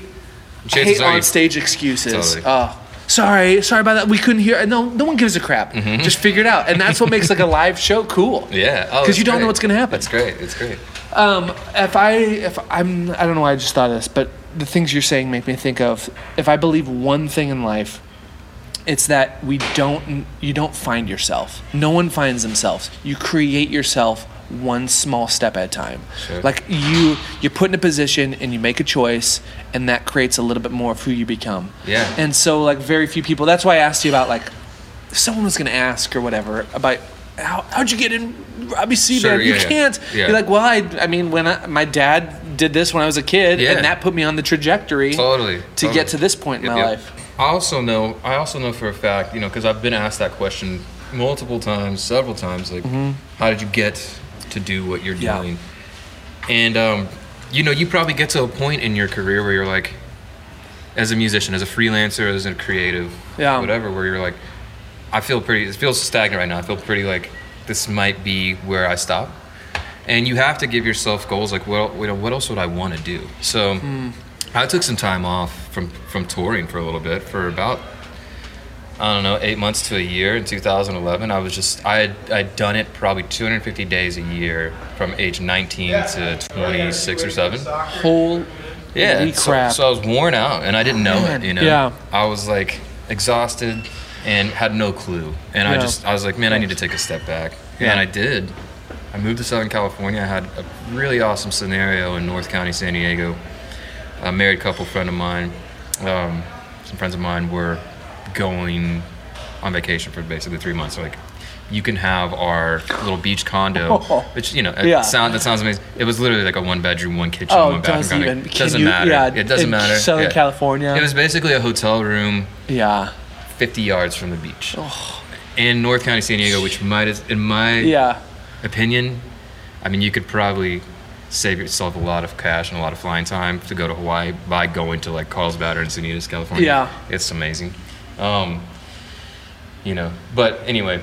I hate on stage excuses. Totally. Oh, sorry, sorry about that. We couldn't hear. No, no one gives a crap. Mm-hmm. Just figure it out, and that's what makes like a live show cool. Yeah, oh, 'Cause it's you don't know what's gonna happen. It's great. It's great. Um, if I, if I'm, I don't know why I just thought of this, but the things you're saying make me think of if I believe one thing in life, it's that we don't, you don't find yourself. No one finds themselves. You create yourself one small step at a time. Sure. Like you, you're put in a position and you make a choice, and that creates a little bit more of who you become. Yeah. And so, like, very few people. That's why I asked you about like, if someone was to ask or whatever about how how'd you get in Robbie Sure, you yeah, yeah. can't. Yeah. You're like, well, I, I mean, when I, my dad did this when I was a kid, Yeah. and that put me on the trajectory Totally. to totally. get to this point in Yep, my yep. life. I also know. I also know for a fact, you know, because I've been asked that question multiple times, several times. Like, how did you get to do what you're Mm-hmm. Yeah. doing? And um, you know, you probably get to a point in your career where you're like, as a musician, as a freelancer, as a creative, Yeah. whatever, where you're like, I feel pretty. It feels stagnant right now. I feel pretty like this might be where I stop. And you have to give yourself goals like, well, you know, what else would I want to do? So. I took some time off from from touring for a little bit for about I don't know eight months to a year in 2011. I was just I had I'd done it probably 250 days a year from age 19 to 26 or seven. Whole Yeah, Holy so, crap. so I was worn out and I didn't know Man, it. You know, yeah. I was like exhausted and had no clue. And I just I was like, man, I need to take a step back. Yeah. And I did. I moved to Southern California. I had a really awesome scenario in North County, San Diego. A married couple friend of mine, um, some friends of mine were going on vacation for basically three months. So like, you can have our little beach condo, which you know, it Yeah. sound that sounds amazing. It was literally like a one bedroom, one kitchen, Oh, one bathroom even- can doesn't you- matter. yeah, it doesn't in matter. Southern Yeah. California. It was basically a hotel room, yeah, 50 yards from the beach, in North County, San Diego, which might, in my yeah, opinion, I mean, you could probably save yourself a lot of cash and a lot of flying time to go to Hawaii by going to like Carlsbad or Encinitas, California. Yeah. it's amazing. Um, you know, but anyway,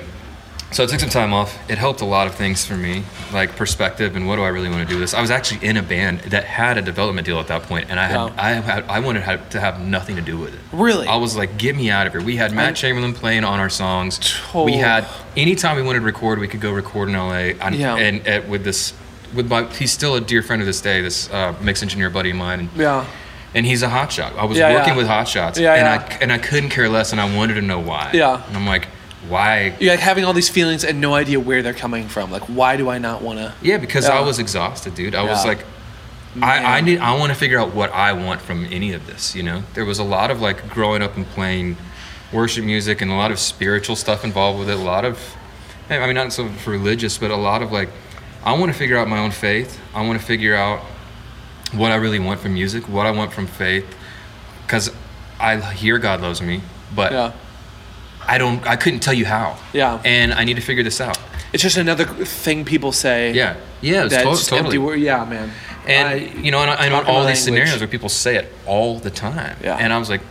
so I took some time off. It helped a lot of things for me, like perspective and what do I really want to do with this. I was actually in a band that had a development deal at that point, and I had, Yeah. I had, I wanted to have nothing to do with it. Really? I was like, get me out of here. We had Matt I'm- Chamberlain playing on our songs. Oh. We had anytime we wanted to record, we could go record in LA. And, Yeah. and, and with this, with my, he's still a dear friend to this day. This uh, mix engineer buddy of mine, and, yeah. and he's a hotshot. I was Yeah, working yeah. with hotshots, Yeah, and. I and I couldn't care less, and I wanted to know why. Yeah. and I'm like, why? You're like having all these feelings and no idea where they're coming from. Like, why do I not want to? Yeah, because. I was exhausted, dude. I was like, I, I need. I want to figure out what I want from any of this. You know, there was a lot of like growing up and playing worship music and a lot of spiritual stuff involved with it. A lot of, I mean, not so religious, but a lot of like, I want to figure out my own faith. I want to figure out what I really want from music, what I want from faith, because I hear God loves me, but Yeah, I don't. I couldn't tell you how. Yeah. and I need to figure this out. it's just another thing people say. Yeah, yeah, it's that's to- totally. empty word. Yeah, man. And I- you know, and I, I know all these language. scenarios where people say it all the time. Yeah. And I was like,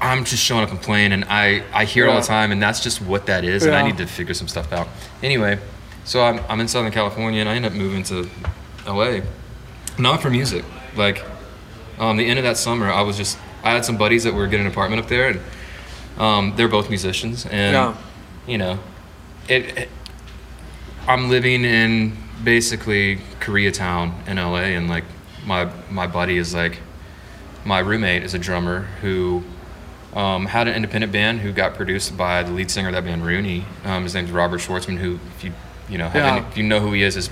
I'm just showing up and playing, and I I hear it all the time, and that's just what that is, and I need to figure some stuff out. Anyway, so I'm I'm in Southern California, and I end up moving to LA, not for music. Like, um, the end of that summer, I was just I had some buddies that were getting an apartment up there, and um, they're both musicians, and Yeah. you know, it, it I'm living in basically Koreatown in LA, and like my my buddy is like my roommate is a drummer who um, had an independent band who got produced by the lead singer of that band, Rooney. Um, his name's Robert Schwartzman. Who, if you you know, have Yeah. if you know who he is, his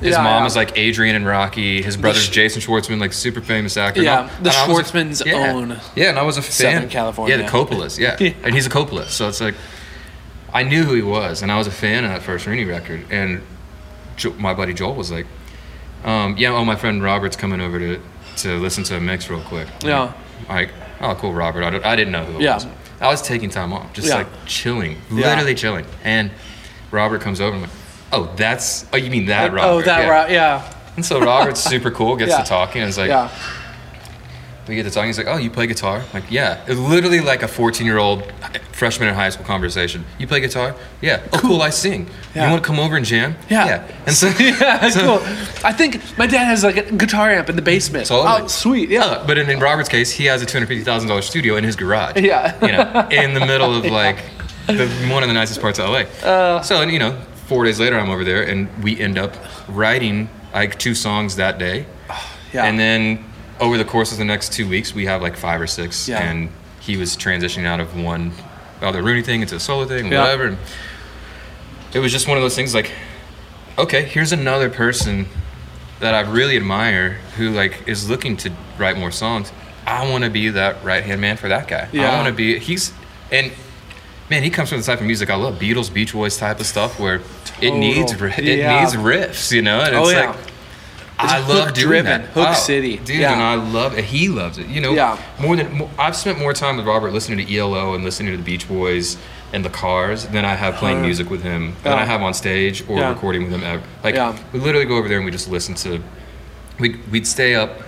his Yeah, mom yeah. is like Adrian and Rocky. His brother's sh- Jason Schwartzman, like super famous actor. Yeah, And the and was a- Schwartzmans yeah. own Yeah, and I was a fan. Southern California. Yeah, the Coppolas. Yeah, Yeah. and he's a Coppola, so it's like I knew who he was, and I was a fan of that first Rooney record. And jo- my buddy Joel was like, um, "Yeah, oh, my friend Robert's coming over to to listen to a mix real quick." Yeah. Like, oh, cool, Robert. I, I didn't know who it Yeah. was. I was taking time off, just like chilling, literally chilling. And Robert comes over and I'm like, "Oh, that's oh, you mean that Robert?" Oh, that yeah. right. Yeah. And so Robert's super cool, gets Yeah. to talking, and it's like, Yeah. we get to talking. He's like, "Oh, you play guitar?" I'm like, yeah. It's literally like a 14 year old freshman in high school conversation. You play guitar? Yeah. Oh, cool. I sing. Yeah. You want to come over and jam? Yeah. yeah. And so, Yeah, that's so- cool. I think my dad has like a guitar amp in the basement. Totally. Oh, sweet. Yeah. Uh, but in, in Robert's case, he has a two hundred fifty thousand dollars studio in his garage. Yeah. You know, in the middle of like the, one of the nicest parts of LA. Uh. so and you know, four days later, I'm over there, and we end up writing like two songs that day. Yeah. And then over the course of the next two weeks, we have like five or six. Yeah. And he was transitioning out of one, the Rooney thing into a solo thing, Yeah. whatever. And it was just one of those things like, okay, here's another person that I really admire who like is looking to write more songs. I want to be that right hand man for that guy. Yeah. I want to be. He's and man, he comes from the type of music I love, Beatles, Beach Boys type of stuff where it needs it Yeah. needs riffs, you know. And Oh, it's yeah. like I love doing driven, that. hook Oh, city. dude, Yeah. and I love it. He loves it. You know, Yeah. more than more, I've spent more time with Robert listening to ELO and listening to the Beach Boys and the Cars than I have playing Uh, music with him than. I have on stage or recording with him. Ever. Like we literally go over there and we just listen to. We we'd stay up.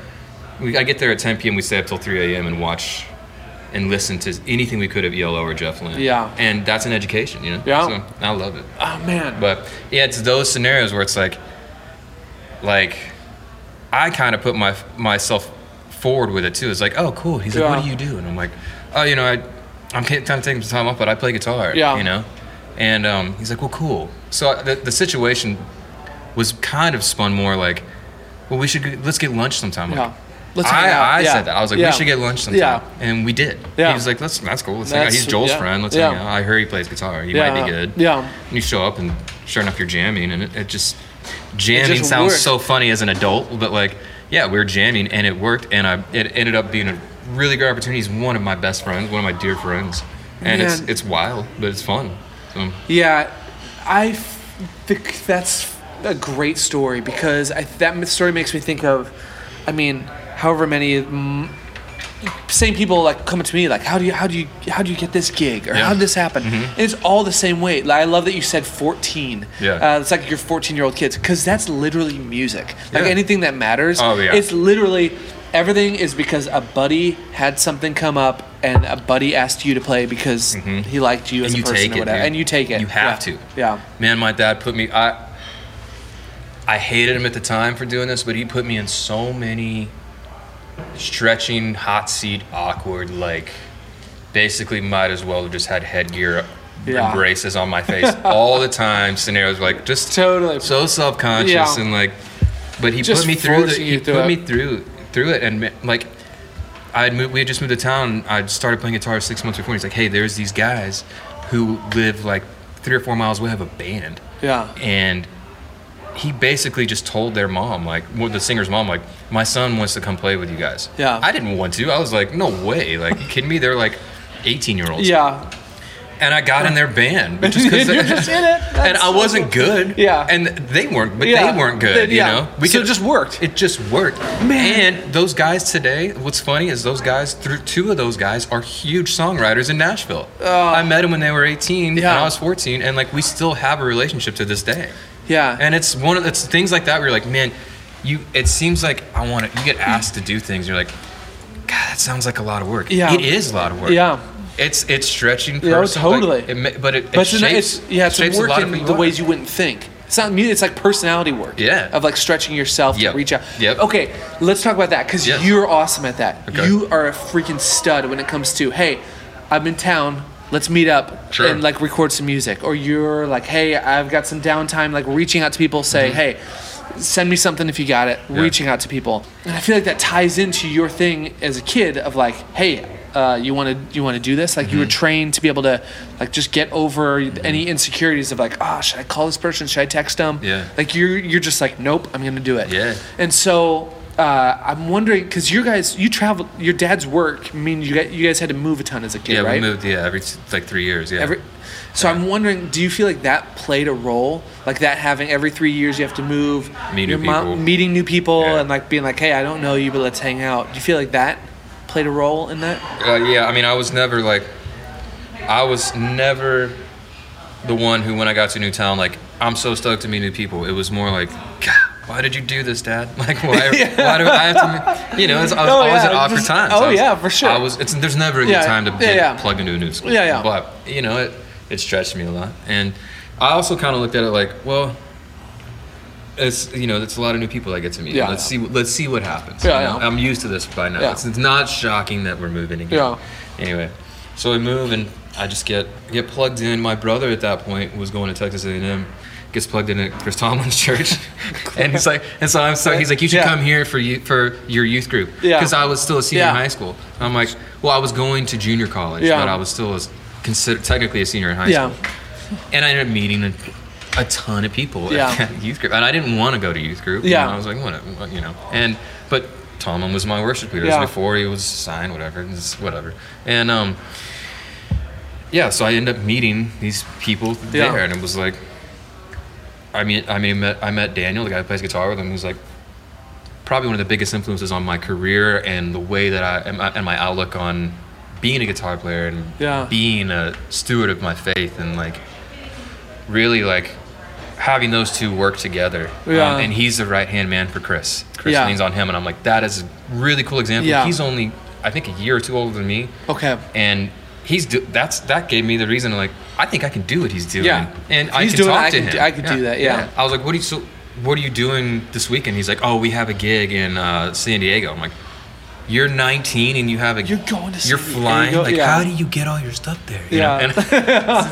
We I get there at 10 p.m. We stay up till 3 a.m. and watch. And listen to anything we could of ELO or Jeff Lynne. Yeah. And that's an education, you know? Yeah. So I love it. Oh man. But yeah, it's those scenarios where it's like, like, I kind of put my myself forward with it too. It's like, oh, cool. He's like, what do you do? And I'm like, oh, you know, I, I'm kind of taking some time off, but I play guitar. Yeah. You know, and um, he's like, well, cool. So the the situation was kind of spun more like, well, we should let's get lunch sometime. Like, Yeah. Let's I. I Yeah. said that. I was like, Yeah. we should get lunch sometime. Yeah. And we did. Yeah. He was like, that's, that's cool. Let's hang out. He's Joel's friend. Let's hang out. I heard he plays guitar. He might be good. Yeah. And you show up and sure enough, you're jamming. And it, it just, jamming just sounds worked. so funny as an adult, but like, yeah, we were jamming and it worked. And I, it ended up being a really good opportunity. He's one of my best friends, one of my dear friends. And it's, Man. it's wild, but it's fun. So, Yeah, I think that's a great story because I, that story makes me think of, I mean, however many mm, same people like coming to me like, how do you how do you how do you get this gig or Yeah. how did this happen? Mhm. And it's all the same way. Like, I love that you said 14. Yeah. uh, it's like your 14 year old kids because that's literally music. Like Yeah. anything that matters. Oh, yeah. It's literally. Everything is because a buddy had something come up and a buddy asked you to play because he liked you as Mm-hmm. and a you person take or it. whatever. dude. And you take it. You have Yeah. to. Yeah. Man, my dad put me. I I hated him at the time for doing this, but he put me in so many stretching, hot seat, awkward, like basically might as well have just had headgear Yeah. and braces on my face all the time. Scenarios like just totally so self conscious Yeah. and like, but he Just put me through the, he through put it. me through through it and like. I had moved, we had just moved to town. I'd started playing guitar six months before. He's like, "Hey, there's these guys who live like three or four miles away. Have a band." Yeah. and he basically just told their mom, like the singer's mom, like my son wants to come play with you guys. Yeah. I didn't want to. I was like, no way. Like, you kidding me? They're like 18 year olds. Yeah. And I got in their band, but just because You're just in it. and I wasn't good. Yeah. and they weren't, but Yeah. they weren't good. Then, you yeah. We So it just worked. It just worked. Man. and those guys today. What's funny is those guys. Through two of those guys are huge songwriters in Nashville. I met them when they were 18, and I was 14, and like we still have a relationship to this day. Yeah. And it's one of it's things like that where you're like, man, you. It seems like I want to. You get asked to do things. You're like, God, that sounds like a lot of work. Yeah. it is a lot of work. Yeah. It's it's stretching. Yeah, like, totally. it but it, it But it's, shapes, it's yeah, it's work in the are. ways you wouldn't think. It's not music. It's like personality work. Yeah. Of like stretching yourself Yep. to reach out. Yep. Okay, let's talk about that because Yes. you're awesome at that. Okay. You are a freaking stud when it comes to hey, I'm in town. Let's meet up Sure. and like record some music. Or you're like, hey, I've got some downtime. Like reaching out to people, say, hey, send me something if you got it. Mm-hmm. Yeah. Reaching out to people, and I feel like that ties into your thing as a kid of like, hey, uh, you want to you want to do this? Like you Mm-hmm. were trained to be able to like just get over any insecurities of like, oh, should I call this person? Should I text them? Yeah. Like you're you're just like, nope, I'm gonna do it. Yeah. And so uh, I'm wondering because you guys you travel Your dad's work means you guys, you guys had to move a ton as a kid, Yeah, right? we moved. Yeah, every like three years. Yeah. Every, so I'm wondering, do you feel like that played a role? Like that having every three years you have to move, Meet new people. meeting new people, Yeah. and like being like, hey, I don't know you, but let's hang out. Do you feel like that played a role in that? Uh, yeah, I mean, I was never like, I was never the one who, when I got to a new town, like, I'm so stoked to meet new people. It was more like, God, why did you do this, Dad? Like, why, why do I have to, you know, it's, I was Oh, always yeah, at awkward times. oh, was- yeah, for sure. I was, it's, there's never a good Yeah, time to yeah, get yeah. plugged into a new school. Yeah, yeah. But, you know, it, it stretched me a lot. And I also kind of looked at it like, well, it's you know, it's a lot of new people I get to meet. Yeah, let's see, let's see what happens. Yeah, you know? yeah. I'm used to this by now. Yeah. It's, it's not shocking that we're moving again. Yeah. Anyway, so we move and I just get get plugged in. My brother at that point was going to Texas A&M. Gets plugged in at Chris Tomlin's church, and he's like, and so I'm so he's like, you should Yeah. come here for you for your youth group, Yeah. because I was still a senior Yeah. in high school. I'm like, well, I was going to junior college, Yeah. but I was still as considered technically a senior in high Yeah. school, and I ended up meeting a, a ton of people Yeah. at youth group, and I didn't want to go to youth group. you Yeah. know, I was like, whatever, you know, and but Tomlin was my worship leader Yeah. before he was signed, whatever, whatever, and um, yeah, so I ended up meeting these people Yeah. there, and it was like, I mean, I mean, met, I met Daniel, the guy who plays guitar with him, who's like probably one of the biggest influences on my career and the way that I and my, and my outlook on being a guitar player and Yeah. being a steward of my faith and like really like having those two work together. Yeah. Um, and he's the right hand man for Chris. Chris Yeah. leans on him, and I'm like, that is a really cool example. Yeah. He's only, I think, a year or two older than me Okay. and he's do, that's that gave me the reason like I think I can do what he's doing. Yeah. and I he's can doing talk I to can him. I can do that, yeah. I was like, what are you so? What are you doing this weekend? He's like, oh, we have a gig in uh, San Diego. I'm like, you're 19 and you have a You're going to San you're flying. Diego? Like, Yeah. how do you get all your stuff there? You Yeah. know?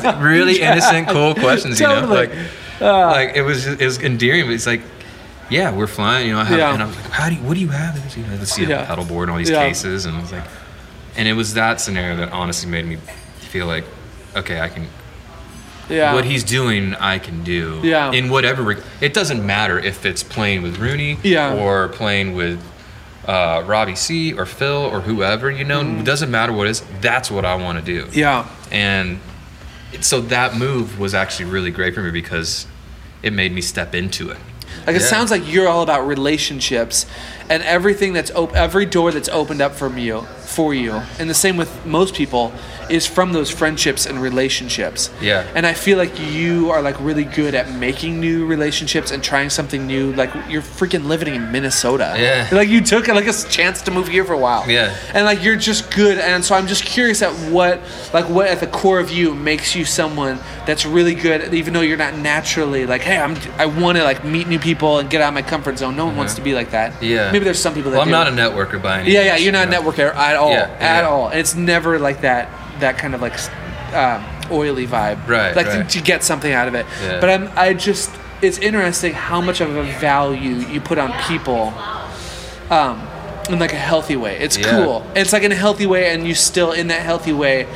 And really innocent, cool questions. You know, Totally. like like it was it was endearing. But it's like. Yeah, we're flying. You know, I have, Yeah. and I was like, "How do you? What do you have?" You know, let's see Yeah. a pedal board and all these Yeah. cases, and I was like, and it was that scenario that honestly made me feel like, okay, I can. Yeah. What he's doing, I can do. Yeah. In whatever, reg- it doesn't matter if it's playing with Rooney. Yeah. Or playing with uh, Robbie Seay or Phil or whoever. You know, it doesn't matter what it is. That's what I want to do. Yeah. And so that move was actually really great for me because it made me step into it. Like it Yeah. sounds like you're all about relationships and everything that's op- every door that's opened up from you for you. And the same with most people is from those friendships and relationships. Yeah. And I feel like you are like really good at making new relationships and trying something new. Like you're freaking living in Minnesota. Yeah. Like you took like a chance to move here for a while. Yeah. And like you're just good and so I'm just curious at what like what at the core of you makes you someone that's really good even though you're not naturally like hey I'm I want to like meet new people and get out of my comfort zone. No one wants mm-hmm. to be like that. Yeah. Maybe there's some people that Well, I'm do. not a networker by any Yeah, yeah, you're not a networker at all. Yeah, at yeah. all. And it's never like that that kind of like um, oily vibe. Right, Like right. To, to get something out of it. Yeah. But I'm I just it's interesting how much of a value you put on people um, in like a healthy way. It's Yeah. cool. It's like in a healthy way, and you still in that healthy way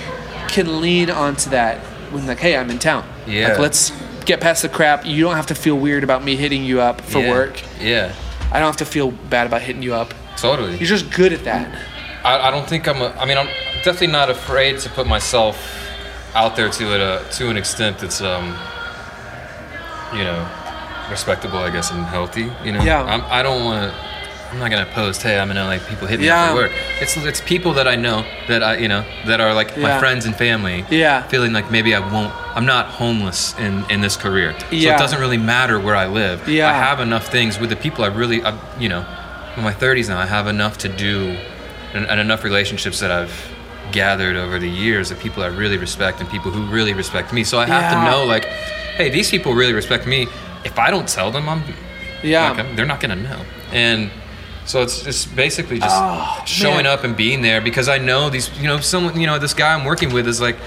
can lean onto that when like, hey, I'm in town. Yeah. Like let's get past the crap. You don't have to feel weird about me hitting you up for Yeah. work. Yeah. I don't have to feel bad about hitting you up. Totally. You're just good at that. I, I don't think I'm. A, I mean, I'm definitely not afraid to put myself out there to it uh, to an extent that's um, you know, respectable, I guess, and healthy. You know. Yeah. I'm, I don't want to. I'm not gonna post. Hey, I'm in LA. People hit me Yeah. for work. It's it's people that I know that I you know that are like my friends and family. Yeah. Feeling like maybe I won't. I'm not homeless in in this career. So Yeah. it doesn't really matter where I live. Yeah. I have enough things with the people I really. I, you know, in my 30s now, I have enough to do and, and enough relationships that I've gathered over the years of people I really respect and people who really respect me. So I have Yeah. to know, like, hey, these people really respect me. If I don't tell them, I'm Yeah. not gonna- they're not gonna know. And so it's just basically just Oh, showing man. up and being there because I know these, you know, someone, you know, this guy I'm working with is like.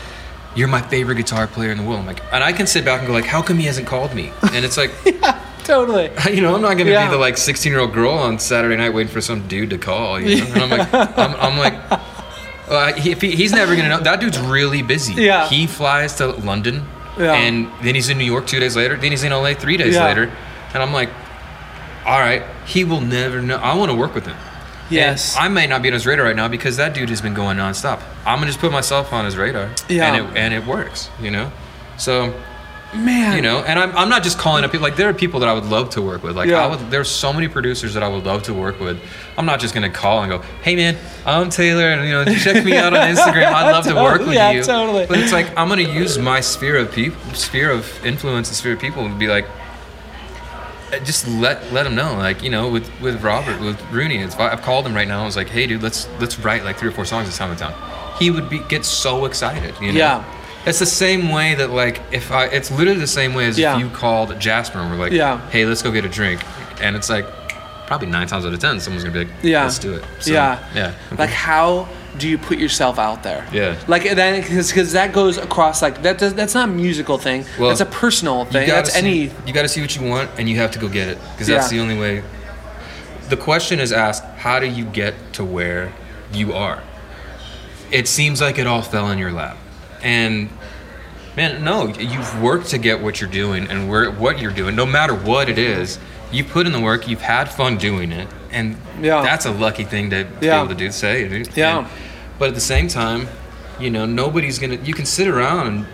You're my favorite guitar player in the world. I'm like, and I can sit back and go like, how come he hasn't called me? And it's like, Totally. you know, I'm not gonna Yeah. be the like 16 year old girl on Saturday night waiting for some dude to call. You know? And I'm like, I'm, I'm like, uh, he, he, he's never gonna know. That dude's really busy. Yeah. He flies to London, Yeah. and then he's in New York two days later. Then he's in LA three days Yeah. later, and I'm like, all right, he will never know. I want to work with him. Yes. And I may not be on his radar right now because that dude has been going nonstop. I'm gonna just put myself on his radar. Yeah. And it, and it works, you know? So, Man. you know, and I'm, I'm not just calling up people, like, there are people that I would love to work with. Like, Yeah. I would, there's so many producers that I would love to work with. I'm not just gonna call and go, hey man, I'm Taylor, and, you know, check me out on Instagram. I'd love to work with Yeah, you. totally. But it's like, I'm gonna use my sphere of people, sphere of influence and sphere of people and be like, uh, just let let him know like you know with with robert with rooney it's, i've called him right now i was like hey dude let's let's write like three or four songs this time in town he would be get so excited you know Yeah. It's the same way that like if i it's literally the same way as Yeah. if you called jasper and we're like Yeah. hey let's go get a drink and it's like probably nine times out of ten someone's gonna be like Yeah. let's do it So, yeah. yeah Like how do you put yourself out there? Yeah. Like then because that goes across like that does, that's not a musical thing. Well, that's a personal You thing. gotta That's see, any You got to see what you want, and you have to go get it because that's Yeah. the only way. The question is asked: How do you get to where you are? It seems like it all fell in your lap, and man, no, you've worked to get what you're doing and where what you're doing. No matter what it is, you put in the work. You've had fun doing it, and Yeah. that's a lucky thing to be Yeah. able to do. Say, dude. Yeah. And- but at the same time, you know, nobody's gonna. You can sit around and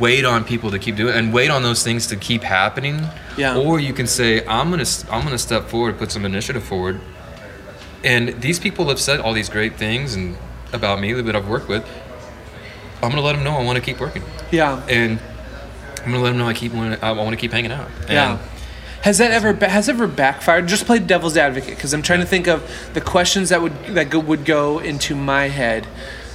wait on people to keep doing it and wait on those things to keep happening Yeah. or you can say i'm gonna i'm gonna step forward put some initiative forward and these people have said all these great things and about me that i've worked with i'm gonna let them know i want to keep working yeah. and i'm gonna let them know i keep wanna, i want to keep hanging out and Yeah. Has that ever has ever backfired? Just play devil's advocate because I'm trying to think of the questions that would that go, would go into my head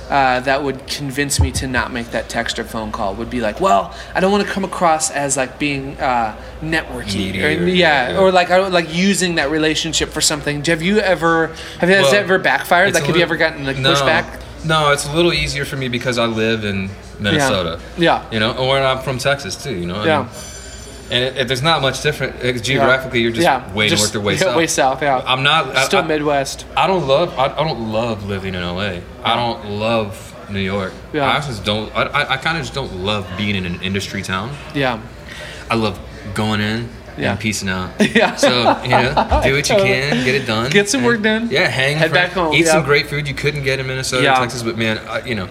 uh, that would convince me to not make that text or phone call. Would be like, well, I don't want to come across as like being uh, networky, or, or- yeah, yeah. or like I like using that relationship for something. Have you ever have has Well, that ever backfired? Like, have you ever gotten like no, pushback? No it's a little easier for me because i live in minnesota Yeah. you know or i'm from texas too you know I Yeah. mean, and it, it, there's not much different uh, geographically you're just Yeah, way just- north or way yeah, south way south, yeah. i'm not I- Still I- Midwest. I don't love. I, I don't love living in LA. I don't love New York. Yeah. I just don't. I, I, I kind of just don't love being in an industry town. Yeah. I love going in Yeah. and piecing out. Yeah. So you know, do what you can, get it done, Get some work done. Yeah, hang. Head back home, Eat yeah. some great food you couldn't get in Minnesota, Yeah. or Texas. But man, I, you know,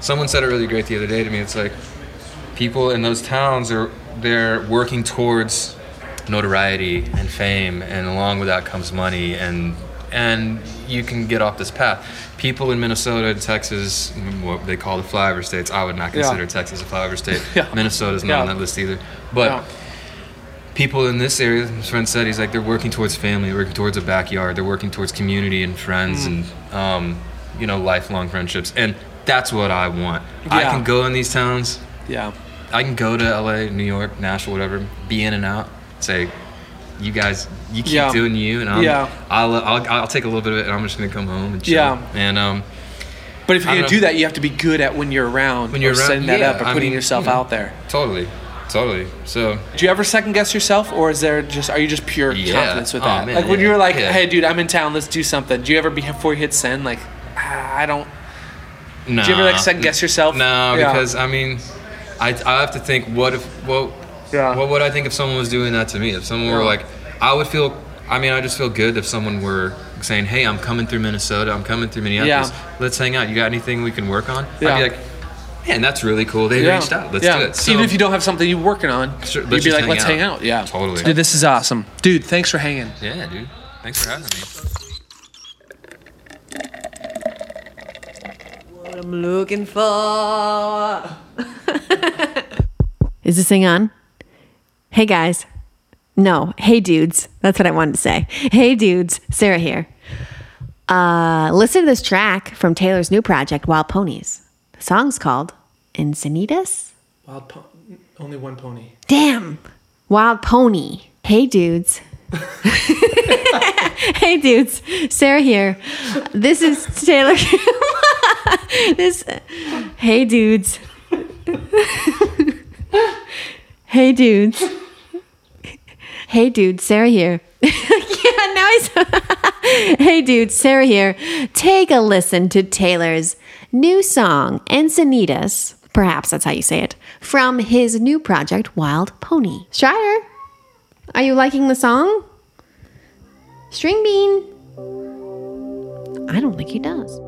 someone said it really great the other day to me. It's like people in those towns are they're working towards notoriety and fame, and along with that comes money, and and you can get off this path. People in Minnesota and Texas, what they call the flyover states, I would not Yeah. consider Texas a flyover state. Yeah. Minnesota's not Yeah. on that list either. But Yeah. People in this area, his friend said, he's like, they're working towards family, working towards a backyard, they're working towards community and friends Mm. and, um, you know, lifelong friendships. And that's what I want. I can go in these towns, Yeah. I can go to LA, New York, Nashville, whatever, be in and out, say, you guys, you keep Yeah. doing you, and I'm, Yeah. I'll, I'll, I'll take a little bit of it, and I'm just gonna come home and chill. Yeah. And um, But if you're gonna don't do that, you have to be good at when you're around. When you're around- setting that yeah, up or I putting mean, yourself you know. out there. totally, totally. So Do you ever second guess yourself, or is there just are you just pure Yeah. confidence with Oh, that? man, like when yeah. you're like, Yeah. "Hey, dude, I'm in town. Let's do something." Do you ever before you hit send, like, ah, I don't. no. Do you ever like second guess yourself? No, because I mean, I, I have to think. What if? What? Yeah. What would I think if someone was doing that to me? If someone were like, I would feel. I mean, I just feel good if someone were saying, "Hey, I'm coming through Minnesota. I'm coming through Minneapolis. Let's hang out. You got anything we can work on?" Yeah. I'd be like, "Man, that's really cool. They yeah. reached out. Let's yeah. do it." So, Even if you don't have something you're working on, Sure, you'd let's be like, hang "Let's out." hang out." Yeah. Totally. Dude, this is awesome, dude. Thanks for hanging. yeah, dude. Thanks for having me. What I'm looking for. Is this thing on? Hey guys. No, hey dudes. That's what I wanted to say. Hey dudes, Sarah here. Uh, listen to this track from Taylor's new project, Wild Ponies. The song's called Encinitas. Wild po- only one pony. Damn. Wild Pony. Hey dudes. hey dudes. Sarah here. This is Taylor. this Hey dudes. hey dudes. Hey dude, Sarah here. Yeah, now he's Hey dude, Sarah here. Take a listen to Taylor's new song, Encinitas. Perhaps that's how you say it. From his new project, Wild Pony. Strider, are you liking the song? String bean. I don't think he does.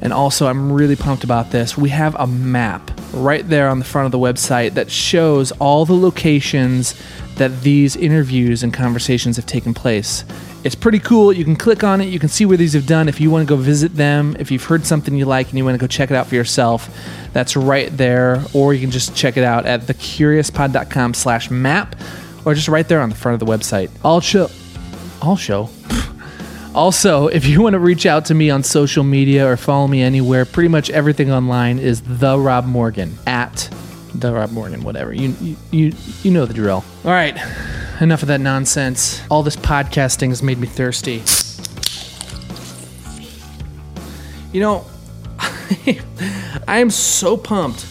And also, I'm really pumped about this. We have a map right there on the front of the website that shows all the locations that these interviews and conversations have taken place. It's pretty cool. You can click on it, you can see where these have done. If you want to go visit them, if you've heard something you like and you want to go check it out for yourself, that's right there. Or you can just check it out at thecuriouspod.com slash map or just right there on the front of the website. All chill. all show. Also, if you want to reach out to me on social media or follow me anywhere, pretty much everything online is the Rob Morgan at the Rob Morgan, whatever. You you you, know the drill. All right, enough of that nonsense. All this podcasting has made me thirsty. You know, I am so pumped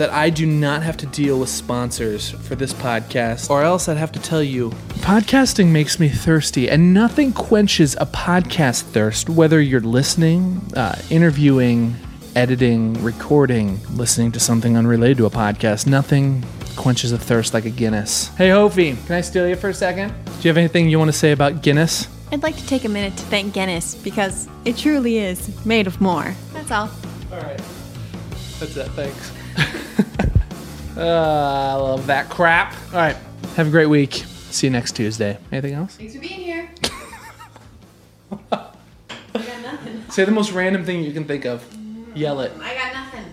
that I do not have to deal with sponsors for this podcast, or else I'd have to tell you podcasting makes me thirsty, and nothing quenches a podcast thirst, whether you're listening, uh, interviewing, editing, recording, listening to something unrelated to a podcast. Nothing quenches a thirst like a Guinness. Hey, Hofi, can I steal you for a second? Do you have anything you want to say about Guinness? I'd like to take a minute to thank Guinness because it truly is made of more. That's all. All right. That's it. Thanks. Uh, I love that crap. All right. Have a great week. See you next Tuesday. Anything else? Thanks for being here. Say the most random thing you can think of. Yell it. I got nothing.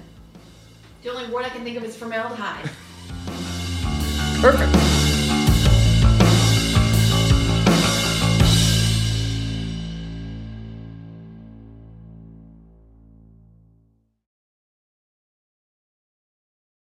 The only word I can think of is formaldehyde. Perfect.